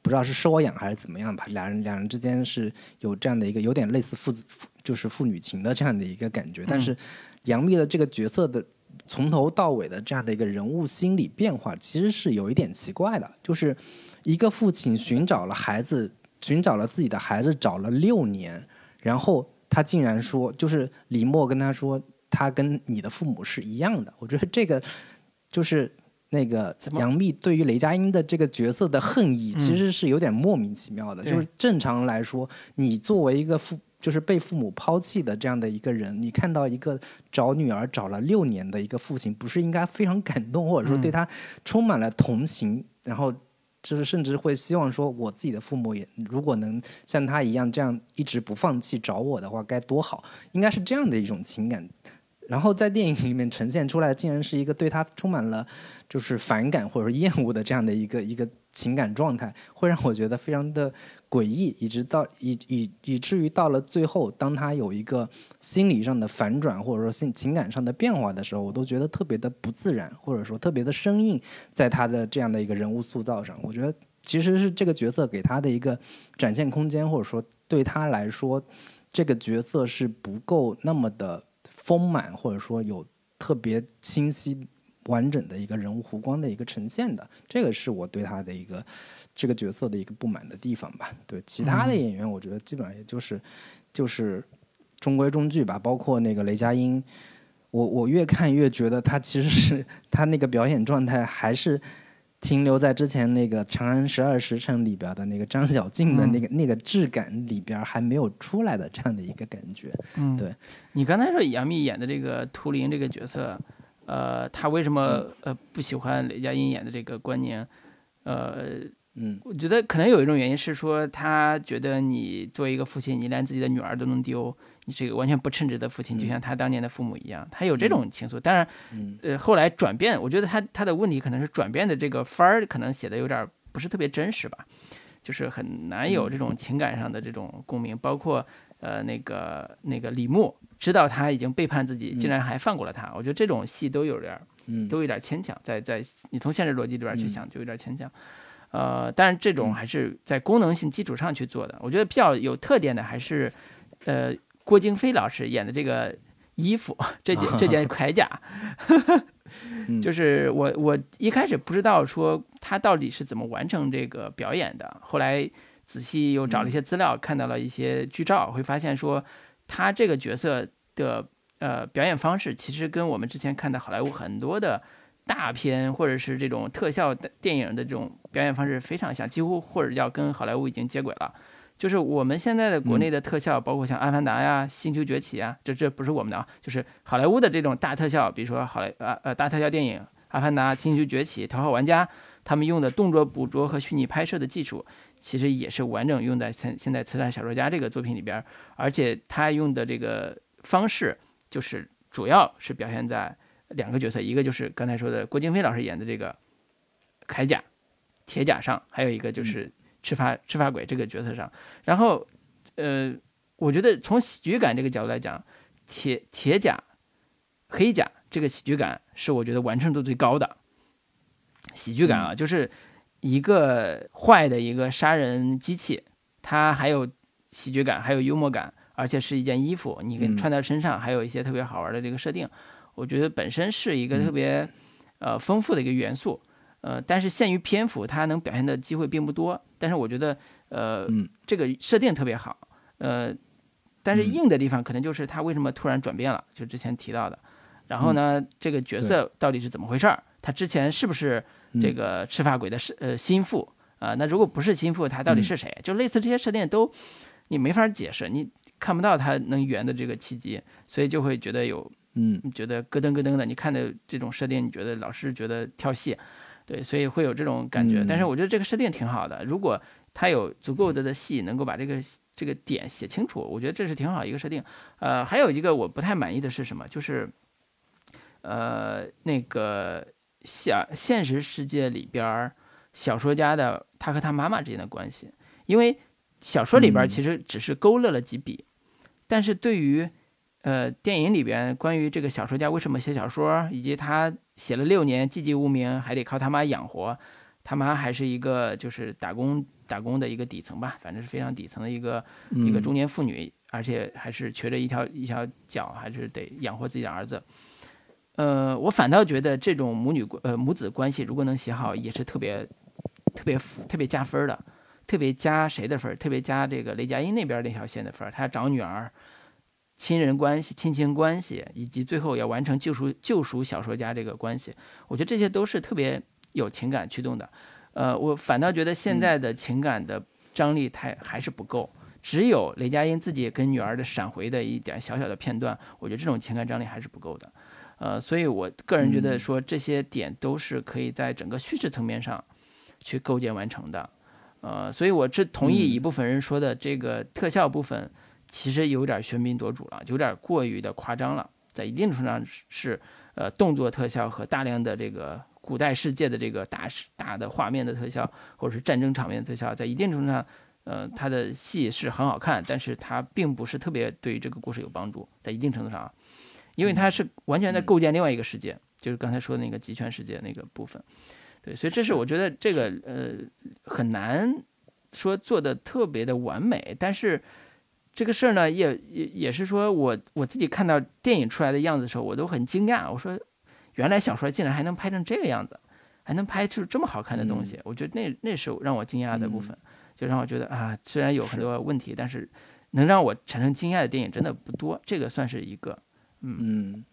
不知道是收养还是怎么样吧，两人两人之间是有这样的一个有点类似父子父就是父女情的这样的一个感觉，但是杨幂的这个角色的从头到尾的这样的一个人物心理变化，其实是有一点奇怪的。就是一个父亲寻找了孩子，寻找了自己的孩子，找了六年，然后他竟然说，就是李默跟他说，他跟你的父母是一样的。我觉得这个就是。那个杨幂对于雷佳音的这个角色的恨意，其实是有点莫名其妙的。对就是正常来说，你作为一个父，就是被父母抛弃的这样的一个人，你看到一个找女儿找了六年的一个父亲，不是应该非常感动，或者说对他充满了同情，然后就是甚至会希望说，我自己的父母也如果能像他一样这样一直不放弃找我的话，该多好，应该是这样的一种情感。然后在电影里面呈现出来，竟然是一个对他充满了就是反感或者说厌恶的这样的一个一个情感状态，会让我觉得非常的诡异，以直到以以以至于到了最后，当他有一个心理上的反转或者说心情感上的变化的时候，我都觉得特别的不自然，或者说特别的生硬，在他的这样的一个人物塑造上，我觉得其实是这个角色给他的一个展现空间，或者说对他来说，这个角色是不够那么的丰满，或者说有特别清晰。完整的一个人物弧光的一个呈现的，这个是我对他的一个这个角色的一个不满的地方吧。对其他的演员，我觉得基本上也就是就是中规中矩吧。包括那个雷佳音，我我越看越觉得他其实是 他那个表演状态还是停留在之前那个《长安十二时辰》里边的那个张小静的那个、那个质感里边还没有出来的这样的一个感觉。嗯，对。你刚才说杨幂演的这个图灵这个角色，呃，他为什么呃不喜欢雷佳音演的这个关宁？呃，嗯我觉得可能有一种原因是说，他觉得你作为一个父亲，你连自己的女儿都能丢，你是一个完全不称职的父亲，就像他当年的父母一样，他有这种情愫。当然，嗯呃，后来转变，我觉得他他的问题可能是转变的这个番儿，可能写的有点儿不是特别真实吧，就是很难有这种情感上的这种共鸣。包括呃那个那个李牧知道他已经背叛自己，竟然还放过了他。我觉得这种戏都有点，嗯，都有点牵强，在在你从现实逻辑里边去想，就有点牵强。呃，但是这种还是在功能性基础上去做的。我觉得比较有特点的还是，呃，郭京飞老师演的这个衣服，这件 这件铠甲，就是我我一开始不知道说他到底是怎么完成这个表演的，后来仔细又找了一些资料，看到了一些剧照，会发现说他这个角色的呃表演方式，其实跟我们之前看的好莱坞很多的。大片或者是这种特效电影的这种表演方式非常像，几乎或者叫跟好莱坞已经接轨了。就是我们现在的国内的特效，包括像《阿凡达》呀、《星球崛起》啊，这这不是我们的啊，就是好莱坞的这种大特效，比如说好莱呃呃大特效电影《阿凡达》《星球崛起》《头号玩家》，他们用的动作捕捉和虚拟拍摄的技术，其实也是完整用在现现在《慈善小说家》这个作品里边，而且他用的这个方式，就是主要是表现在。两个角色，一个就是刚才说的郭京飞老师演的这个铠甲、铁甲上，还有一个就是赤发赤发鬼这个角色上。然后，呃，我觉得从喜剧感这个角度来讲，铁铁甲、黑甲这个喜剧感是我觉得完成度最高的喜剧感啊，就是一个坏的一个杀人机器，它还有喜剧感，还有幽默感，而且是一件衣服，你给穿在身上，还有一些特别好玩的这个设定。我觉得本身是一个特别，呃，丰富的一个元素，呃，但是限于篇幅，它能表现的机会并不多。但是我觉得，呃，这个设定特别好，呃，但是硬的地方可能就是它为什么突然转变了，就之前提到的。然后呢，这个角色到底是怎么回事儿？他之前是不是这个赤发鬼的是呃心腹啊？那如果不是心腹，他到底是谁？就类似这些设定都你没法解释，你看不到他能圆的这个契机，所以就会觉得有。嗯，你觉得咯噔咯噔的，你看的这种设定，你觉得老是觉得跳戏，对，所以会有这种感觉。但是我觉得这个设定挺好的，如果他有足够的的戏能够把这个这个点写清楚，我觉得这是挺好一个设定。呃，还有一个我不太满意的是什么？就是，呃，那个现现实世界里边小说家的他和他妈妈之间的关系，因为小说里边其实只是勾勒了几笔，但是对于呃，电影里边关于这个小说家为什么写小说，以及他写了六年寂寂无名，还得靠他妈养活，他妈还是一个就是打工打工的一个底层吧，反正是非常底层的一个一个中年妇女，而且还是瘸着一条一条脚，还是得养活自己的儿子。呃，我反倒觉得这种母女呃母子关系如果能写好，也是特别特别特别加分的，特别加谁的分？特别加这个雷佳音那边那条线的分，他要找女儿。亲人关系、亲情关系，以及最后要完成救赎救赎小说家这个关系，我觉得这些都是特别有情感驱动的。呃，我反倒觉得现在的情感的张力太还是不够，只有雷佳音自己跟女儿的闪回的一点小小的片段，我觉得这种情感张力还是不够的。呃，所以我个人觉得说这些点都是可以在整个叙事层面上去构建完成的。呃，所以我是同意一部分人说的这个特效部分。其实有点喧宾夺主了，有点过于的夸张了，在一定程度上是，呃，动作特效和大量的这个古代世界的这个大大的画面的特效，或者是战争场面的特效，在一定程度上，呃，它的戏是很好看，但是它并不是特别对于这个故事有帮助，在一定程度上，因为它是完全在构建另外一个世界，就是刚才说的那个极权世界那个部分，对，所以这是我觉得这个呃很难说做的特别的完美，但是。这个事儿呢，也也也是说，我我自己看到电影出来的样子的时候，我都很惊讶。我说，原来小说竟然还能拍成这个样子，还能拍出这么好看的东西。我觉得那那是让我惊讶的部分，就让我觉得啊，虽然有很多问题，但是能让我产生惊讶的电影真的不多。这个算是一个，嗯嗯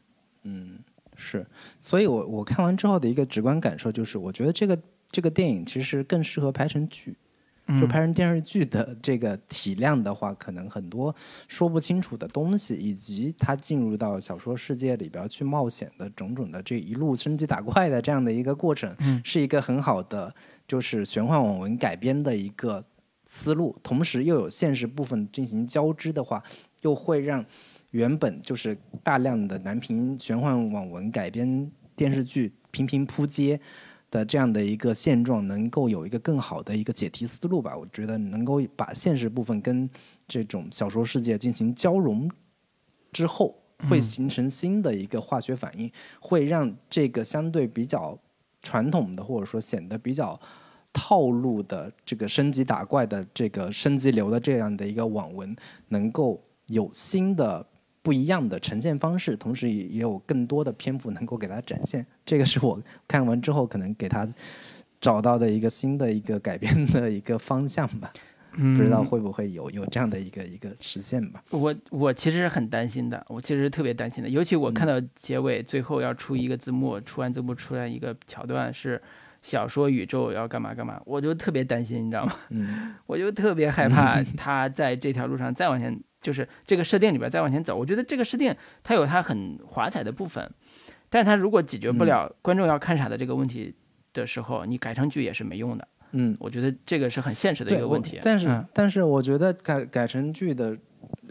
嗯，是。所以我我看完之后的一个直观感受就是，我觉得这个这个电影其实更适合拍成剧。就拍成电视剧的这个体量的话，可能很多说不清楚的东西，以及他进入到小说世界里边去冒险的种种的这一路升级打怪的这样的一个过程，是一个很好的就是玄幻网文改编的一个思路。同时又有现实部分进行交织的话，又会让原本就是大量的南屏玄幻网文改编电视剧频频扑街。的这样的一个现状，能够有一个更好的一个解题思路吧。我觉得能够把现实部分跟这种小说世界进行交融之后，会形成新的一个化学反应，会让这个相对比较传统的或者说显得比较套路的这个升级打怪的这个升级流的这样的一个网文，能够有新的。不一样的呈现方式，同时也也有更多的篇幅能够给他展现。这个是我看完之后可能给他找到的一个新的一个改编的一个方向吧。不知道会不会有有这样的一个一个实现吧？我我其实是很担心的，我其实特别担心的。尤其我看到结尾最后要出一个字幕，出完字幕出来一个桥段是小说宇宙要干嘛干嘛，我就特别担心，你知道吗？嗯，我就特别害怕 他在这条路上再往前。就是这个设定里边再往前走，我觉得这个设定它有它很华彩的部分，但是它如果解决不了观众要看啥的这个问题的时候，你改成剧也是没用的。嗯，我觉得这个是很现实的一个问题。但是，但是我觉得改改成剧的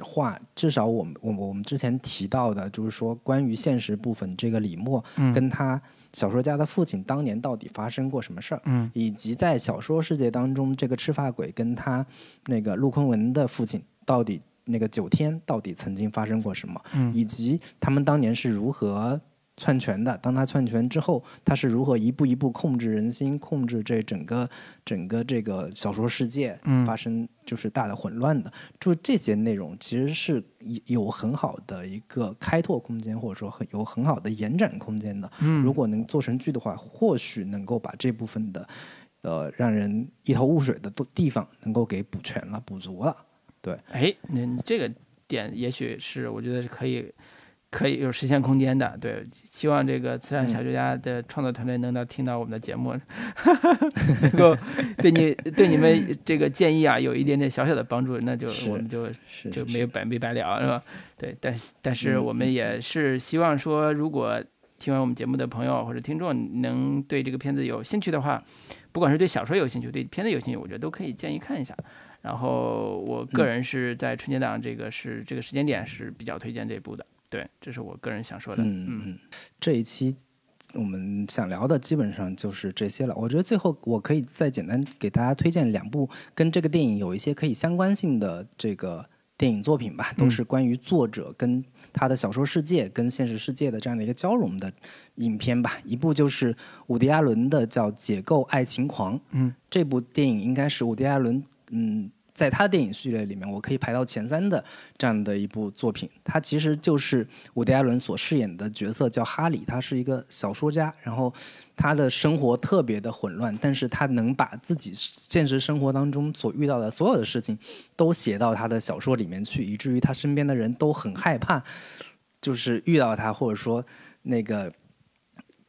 话，至少我们我我们之前提到的，就是说关于现实部分，这个李默跟他小说家的父亲当年到底发生过什么事儿，嗯，以及在小说世界当中，这个赤发鬼跟他那个陆坤文的父亲到底。那个九天到底曾经发生过什么？嗯，以及他们当年是如何篡权的？当他篡权之后，他是如何一步一步控制人心，控制这整个整个这个小说世界，发生就是大的混乱的。就这些内容，其实是有很好的一个开拓空间，或者说很有很好的延展空间的。嗯，如果能做成剧的话，或许能够把这部分的呃让人一头雾水的地方，能够给补全了，补足了。对，哎，你你这个点也许是我觉得是可以，可以有实现空间的。对，希望这个慈善小说家的创作团队能够听到我们的节目，能够对你对你们这个建议啊有一点点小小的帮助，那就我们就就没有白没白聊，是吧？对，但是但是我们也是希望说，如果听完我们节目的朋友或者听众能对这个片子有兴趣的话，不管是对小说有兴趣，对片子有兴趣，我觉得都可以建议看一下。然后我个人是在春节档这个是这个时间点是比较推荐这部的，对，这是我个人想说的。嗯嗯，这一期我们想聊的基本上就是这些了。我觉得最后我可以再简单给大家推荐两部跟这个电影有一些可以相关性的这个电影作品吧，都是关于作者跟他的小说世界跟现实世界的这样的一个交融的影片吧。一部就是伍迪·艾伦的叫《解构爱情狂》，嗯，这部电影应该是伍迪·艾伦。嗯，在他电影序列里面，我可以排到前三的这样的一部作品。他其实就是伍迪·艾伦所饰演的角色，叫哈里。他是一个小说家，然后他的生活特别的混乱，但是他能把自己现实生活当中所遇到的所有的事情都写到他的小说里面去，以至于他身边的人都很害怕，就是遇到他，或者说那个。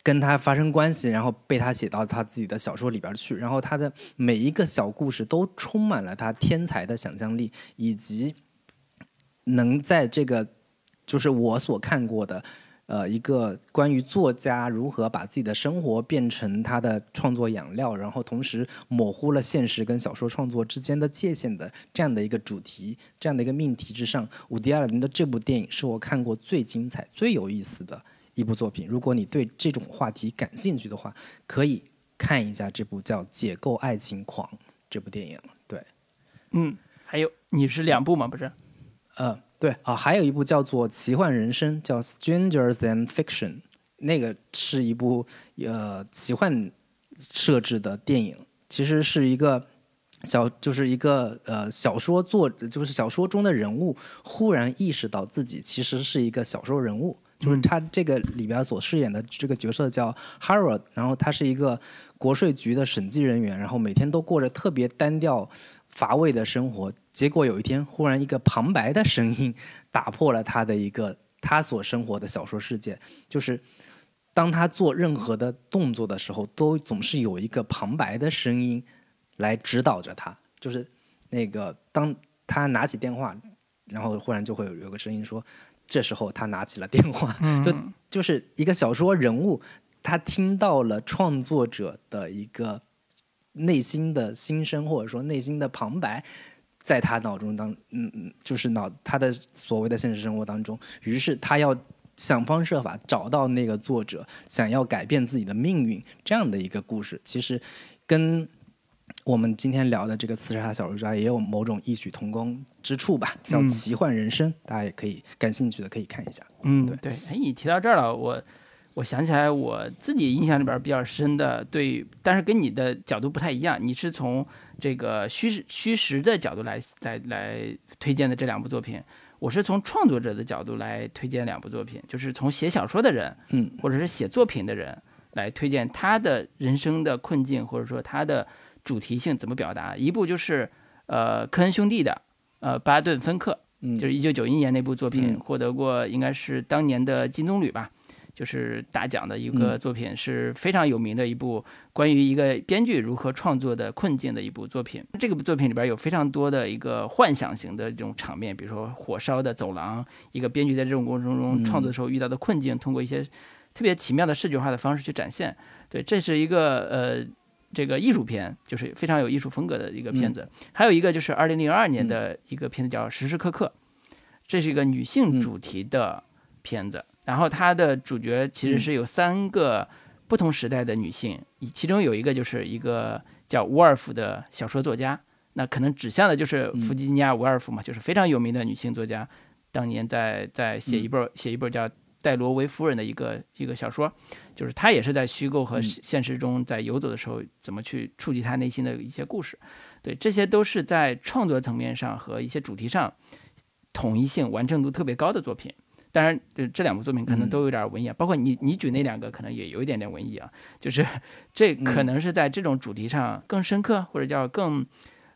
跟他发生关系，然后被他写到他自己的小说里边去，然后他的每一个小故事都充满了他天才的想象力，以及能在这个就是我所看过的呃一个关于作家如何把自己的生活变成他的创作养料，然后同时模糊了现实跟小说创作之间的界限的这样的一个主题，这样的一个命题之上，伍迪·艾伦的这部电影是我看过最精彩、最有意思的。一部作品，如果你对这种话题感兴趣的话，可以看一下这部叫《解构爱情狂》这部电影。对，嗯，还有你是两部吗？不是？呃，对啊，还有一部叫做《奇幻人生》，叫《Strangers Than Fiction》，那个是一部呃奇幻设置的电影，其实是一个小，就是一个呃小说作，就是小说中的人物忽然意识到自己其实是一个小说人物。就是他这个里边所饰演的这个角色叫 Harold，然后他是一个国税局的审计人员，然后每天都过着特别单调乏味的生活。结果有一天，忽然一个旁白的声音 打破了他的一个他所生活的小说世界。就是当他做任何的动作的时候，都总是有一个旁白的声音来指导着他。就是那个当他拿起电话，然后忽然就会有有个声音说。这时候他拿起了电话，就就是一个小说人物，他听到了创作者的一个内心的心声，或者说内心的旁白，在他脑中当嗯嗯，就是脑他的所谓的现实生活当中，于是他要想方设法找到那个作者，想要改变自己的命运这样的一个故事，其实跟我们今天聊的这个《刺杀小说家》也有某种异曲同工之处吧，叫奇幻人生，大家也可以感兴趣的可以看一下。嗯，对对。哎，你提到这儿了，我我想起来我自己印象里边比较深的，对，但是跟你的角度不太一样，你是从这个虚实虚实的角度来来来推荐的这两部作品。我是从创作者的角度来推荐两部作品，就是从写小说的人，嗯，或者是写作品的人来推荐他的人生的困境，或者说他的主题性怎么表达。一部就是呃科恩兄弟的呃巴顿芬克，就是一九九一年那部作品，获得过应该是当年的金棕榈吧。就是大奖的一个作品，是非常有名的一部关于一个编剧如何创作的困境的一部作品。这个作品里边有非常多的一个幻想型的这种场面，比如说火烧的走廊，一个编剧在这种过程中创作的时候遇到的困境，通过一些特别奇妙的视觉化的方式去展现。对，这是一个呃这个艺术片，就是非常有艺术风格的一个片子。还有一个就是二零零二年的一个片子叫《时时刻刻》，这是一个女性主题的片子。然后它的主角其实是有三个不同时代的女性，其中有一个就是一个叫伍尔夫的小说作家，那可能指向的就是弗吉尼亚·伍尔夫嘛，就是非常有名的女性作家，当年在在写一本写一本叫《戴罗维夫人》的一个一个小说，就是他也是在虚构和现实中在游走的时候，怎么去触及他内心的一些故事，对，这些都是在创作层面上和一些主题上统一性完成度特别高的作品。当然，这这两部作品可能都有点文艺，包括你你举那两个可能也有一点点文艺啊，就是 这可能是在这种主题上更深刻，或者叫更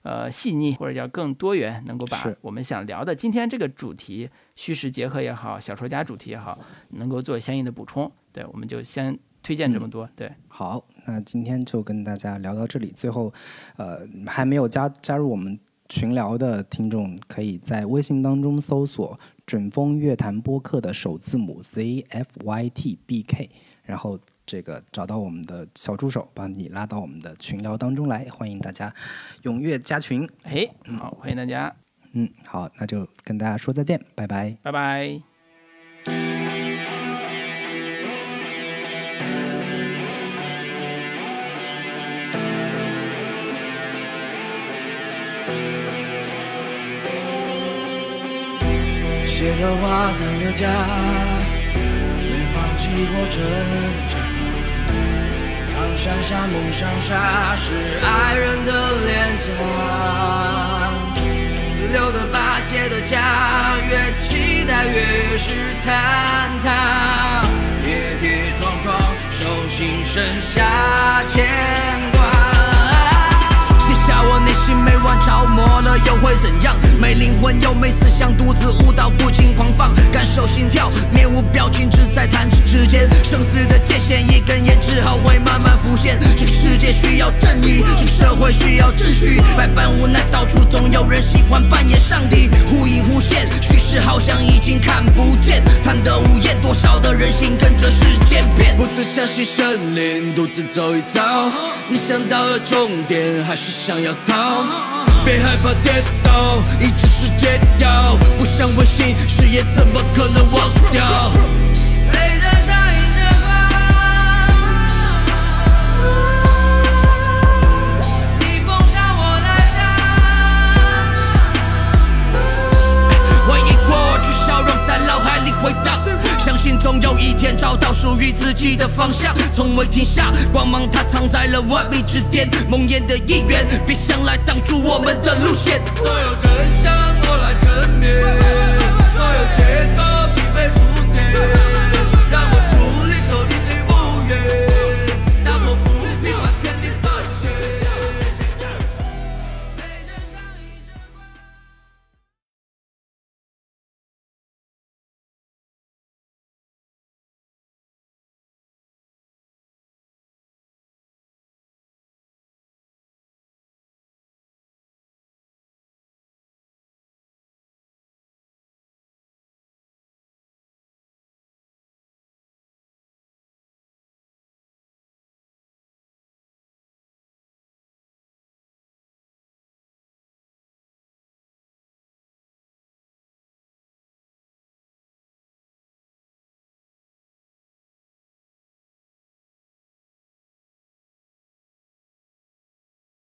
呃细腻，或者叫更多元，能够把我们想聊的今天这个主题虚实结合也好，小说家主题也好，能够做相应的补充。对，我们就先推荐这么多。对，好，那今天就跟大家聊到这里。最后，呃，还没有加加入我们。群聊的听众可以在微信当中搜索“准风乐坛播客”的首字母 Z F Y T B K，然后这个找到我们的小助手，把你拉到我们的群聊当中来，欢迎大家踊跃加群。哎，好，欢迎大家。嗯，好，那就跟大家说再见，拜拜，拜拜。写的话藏的家，没放弃过挣扎。苍山下梦想沙，是爱人的脸颊。留的疤结的家，越期待越是坍塌。跌跌撞撞，手心剩下牵挂。下我内心每晚着魔了又会怎样？没灵魂又没思想，独自舞蹈不禁狂放，感受心跳，面无表情只在弹指之间，生死的界限一根烟之后会慢慢浮现。这个世界需要正义，这个社会需要秩序，百般无奈，到处总有人喜欢扮演上帝，忽隐忽现，叙事好像已经看不见，贪得无厌，多少的人心跟着时间变，不再相信神灵，独自走一遭，你想到了终点，还是想？要逃，别害怕跌倒，一直是解药。不想问心事，也怎么可能忘掉？总有一天找到属于自己的方向，从未停下，光芒它藏在了万米之巅，梦魇的一员，别想来挡住我们的路线。所有真相我来证明，所有结果必被铺垫。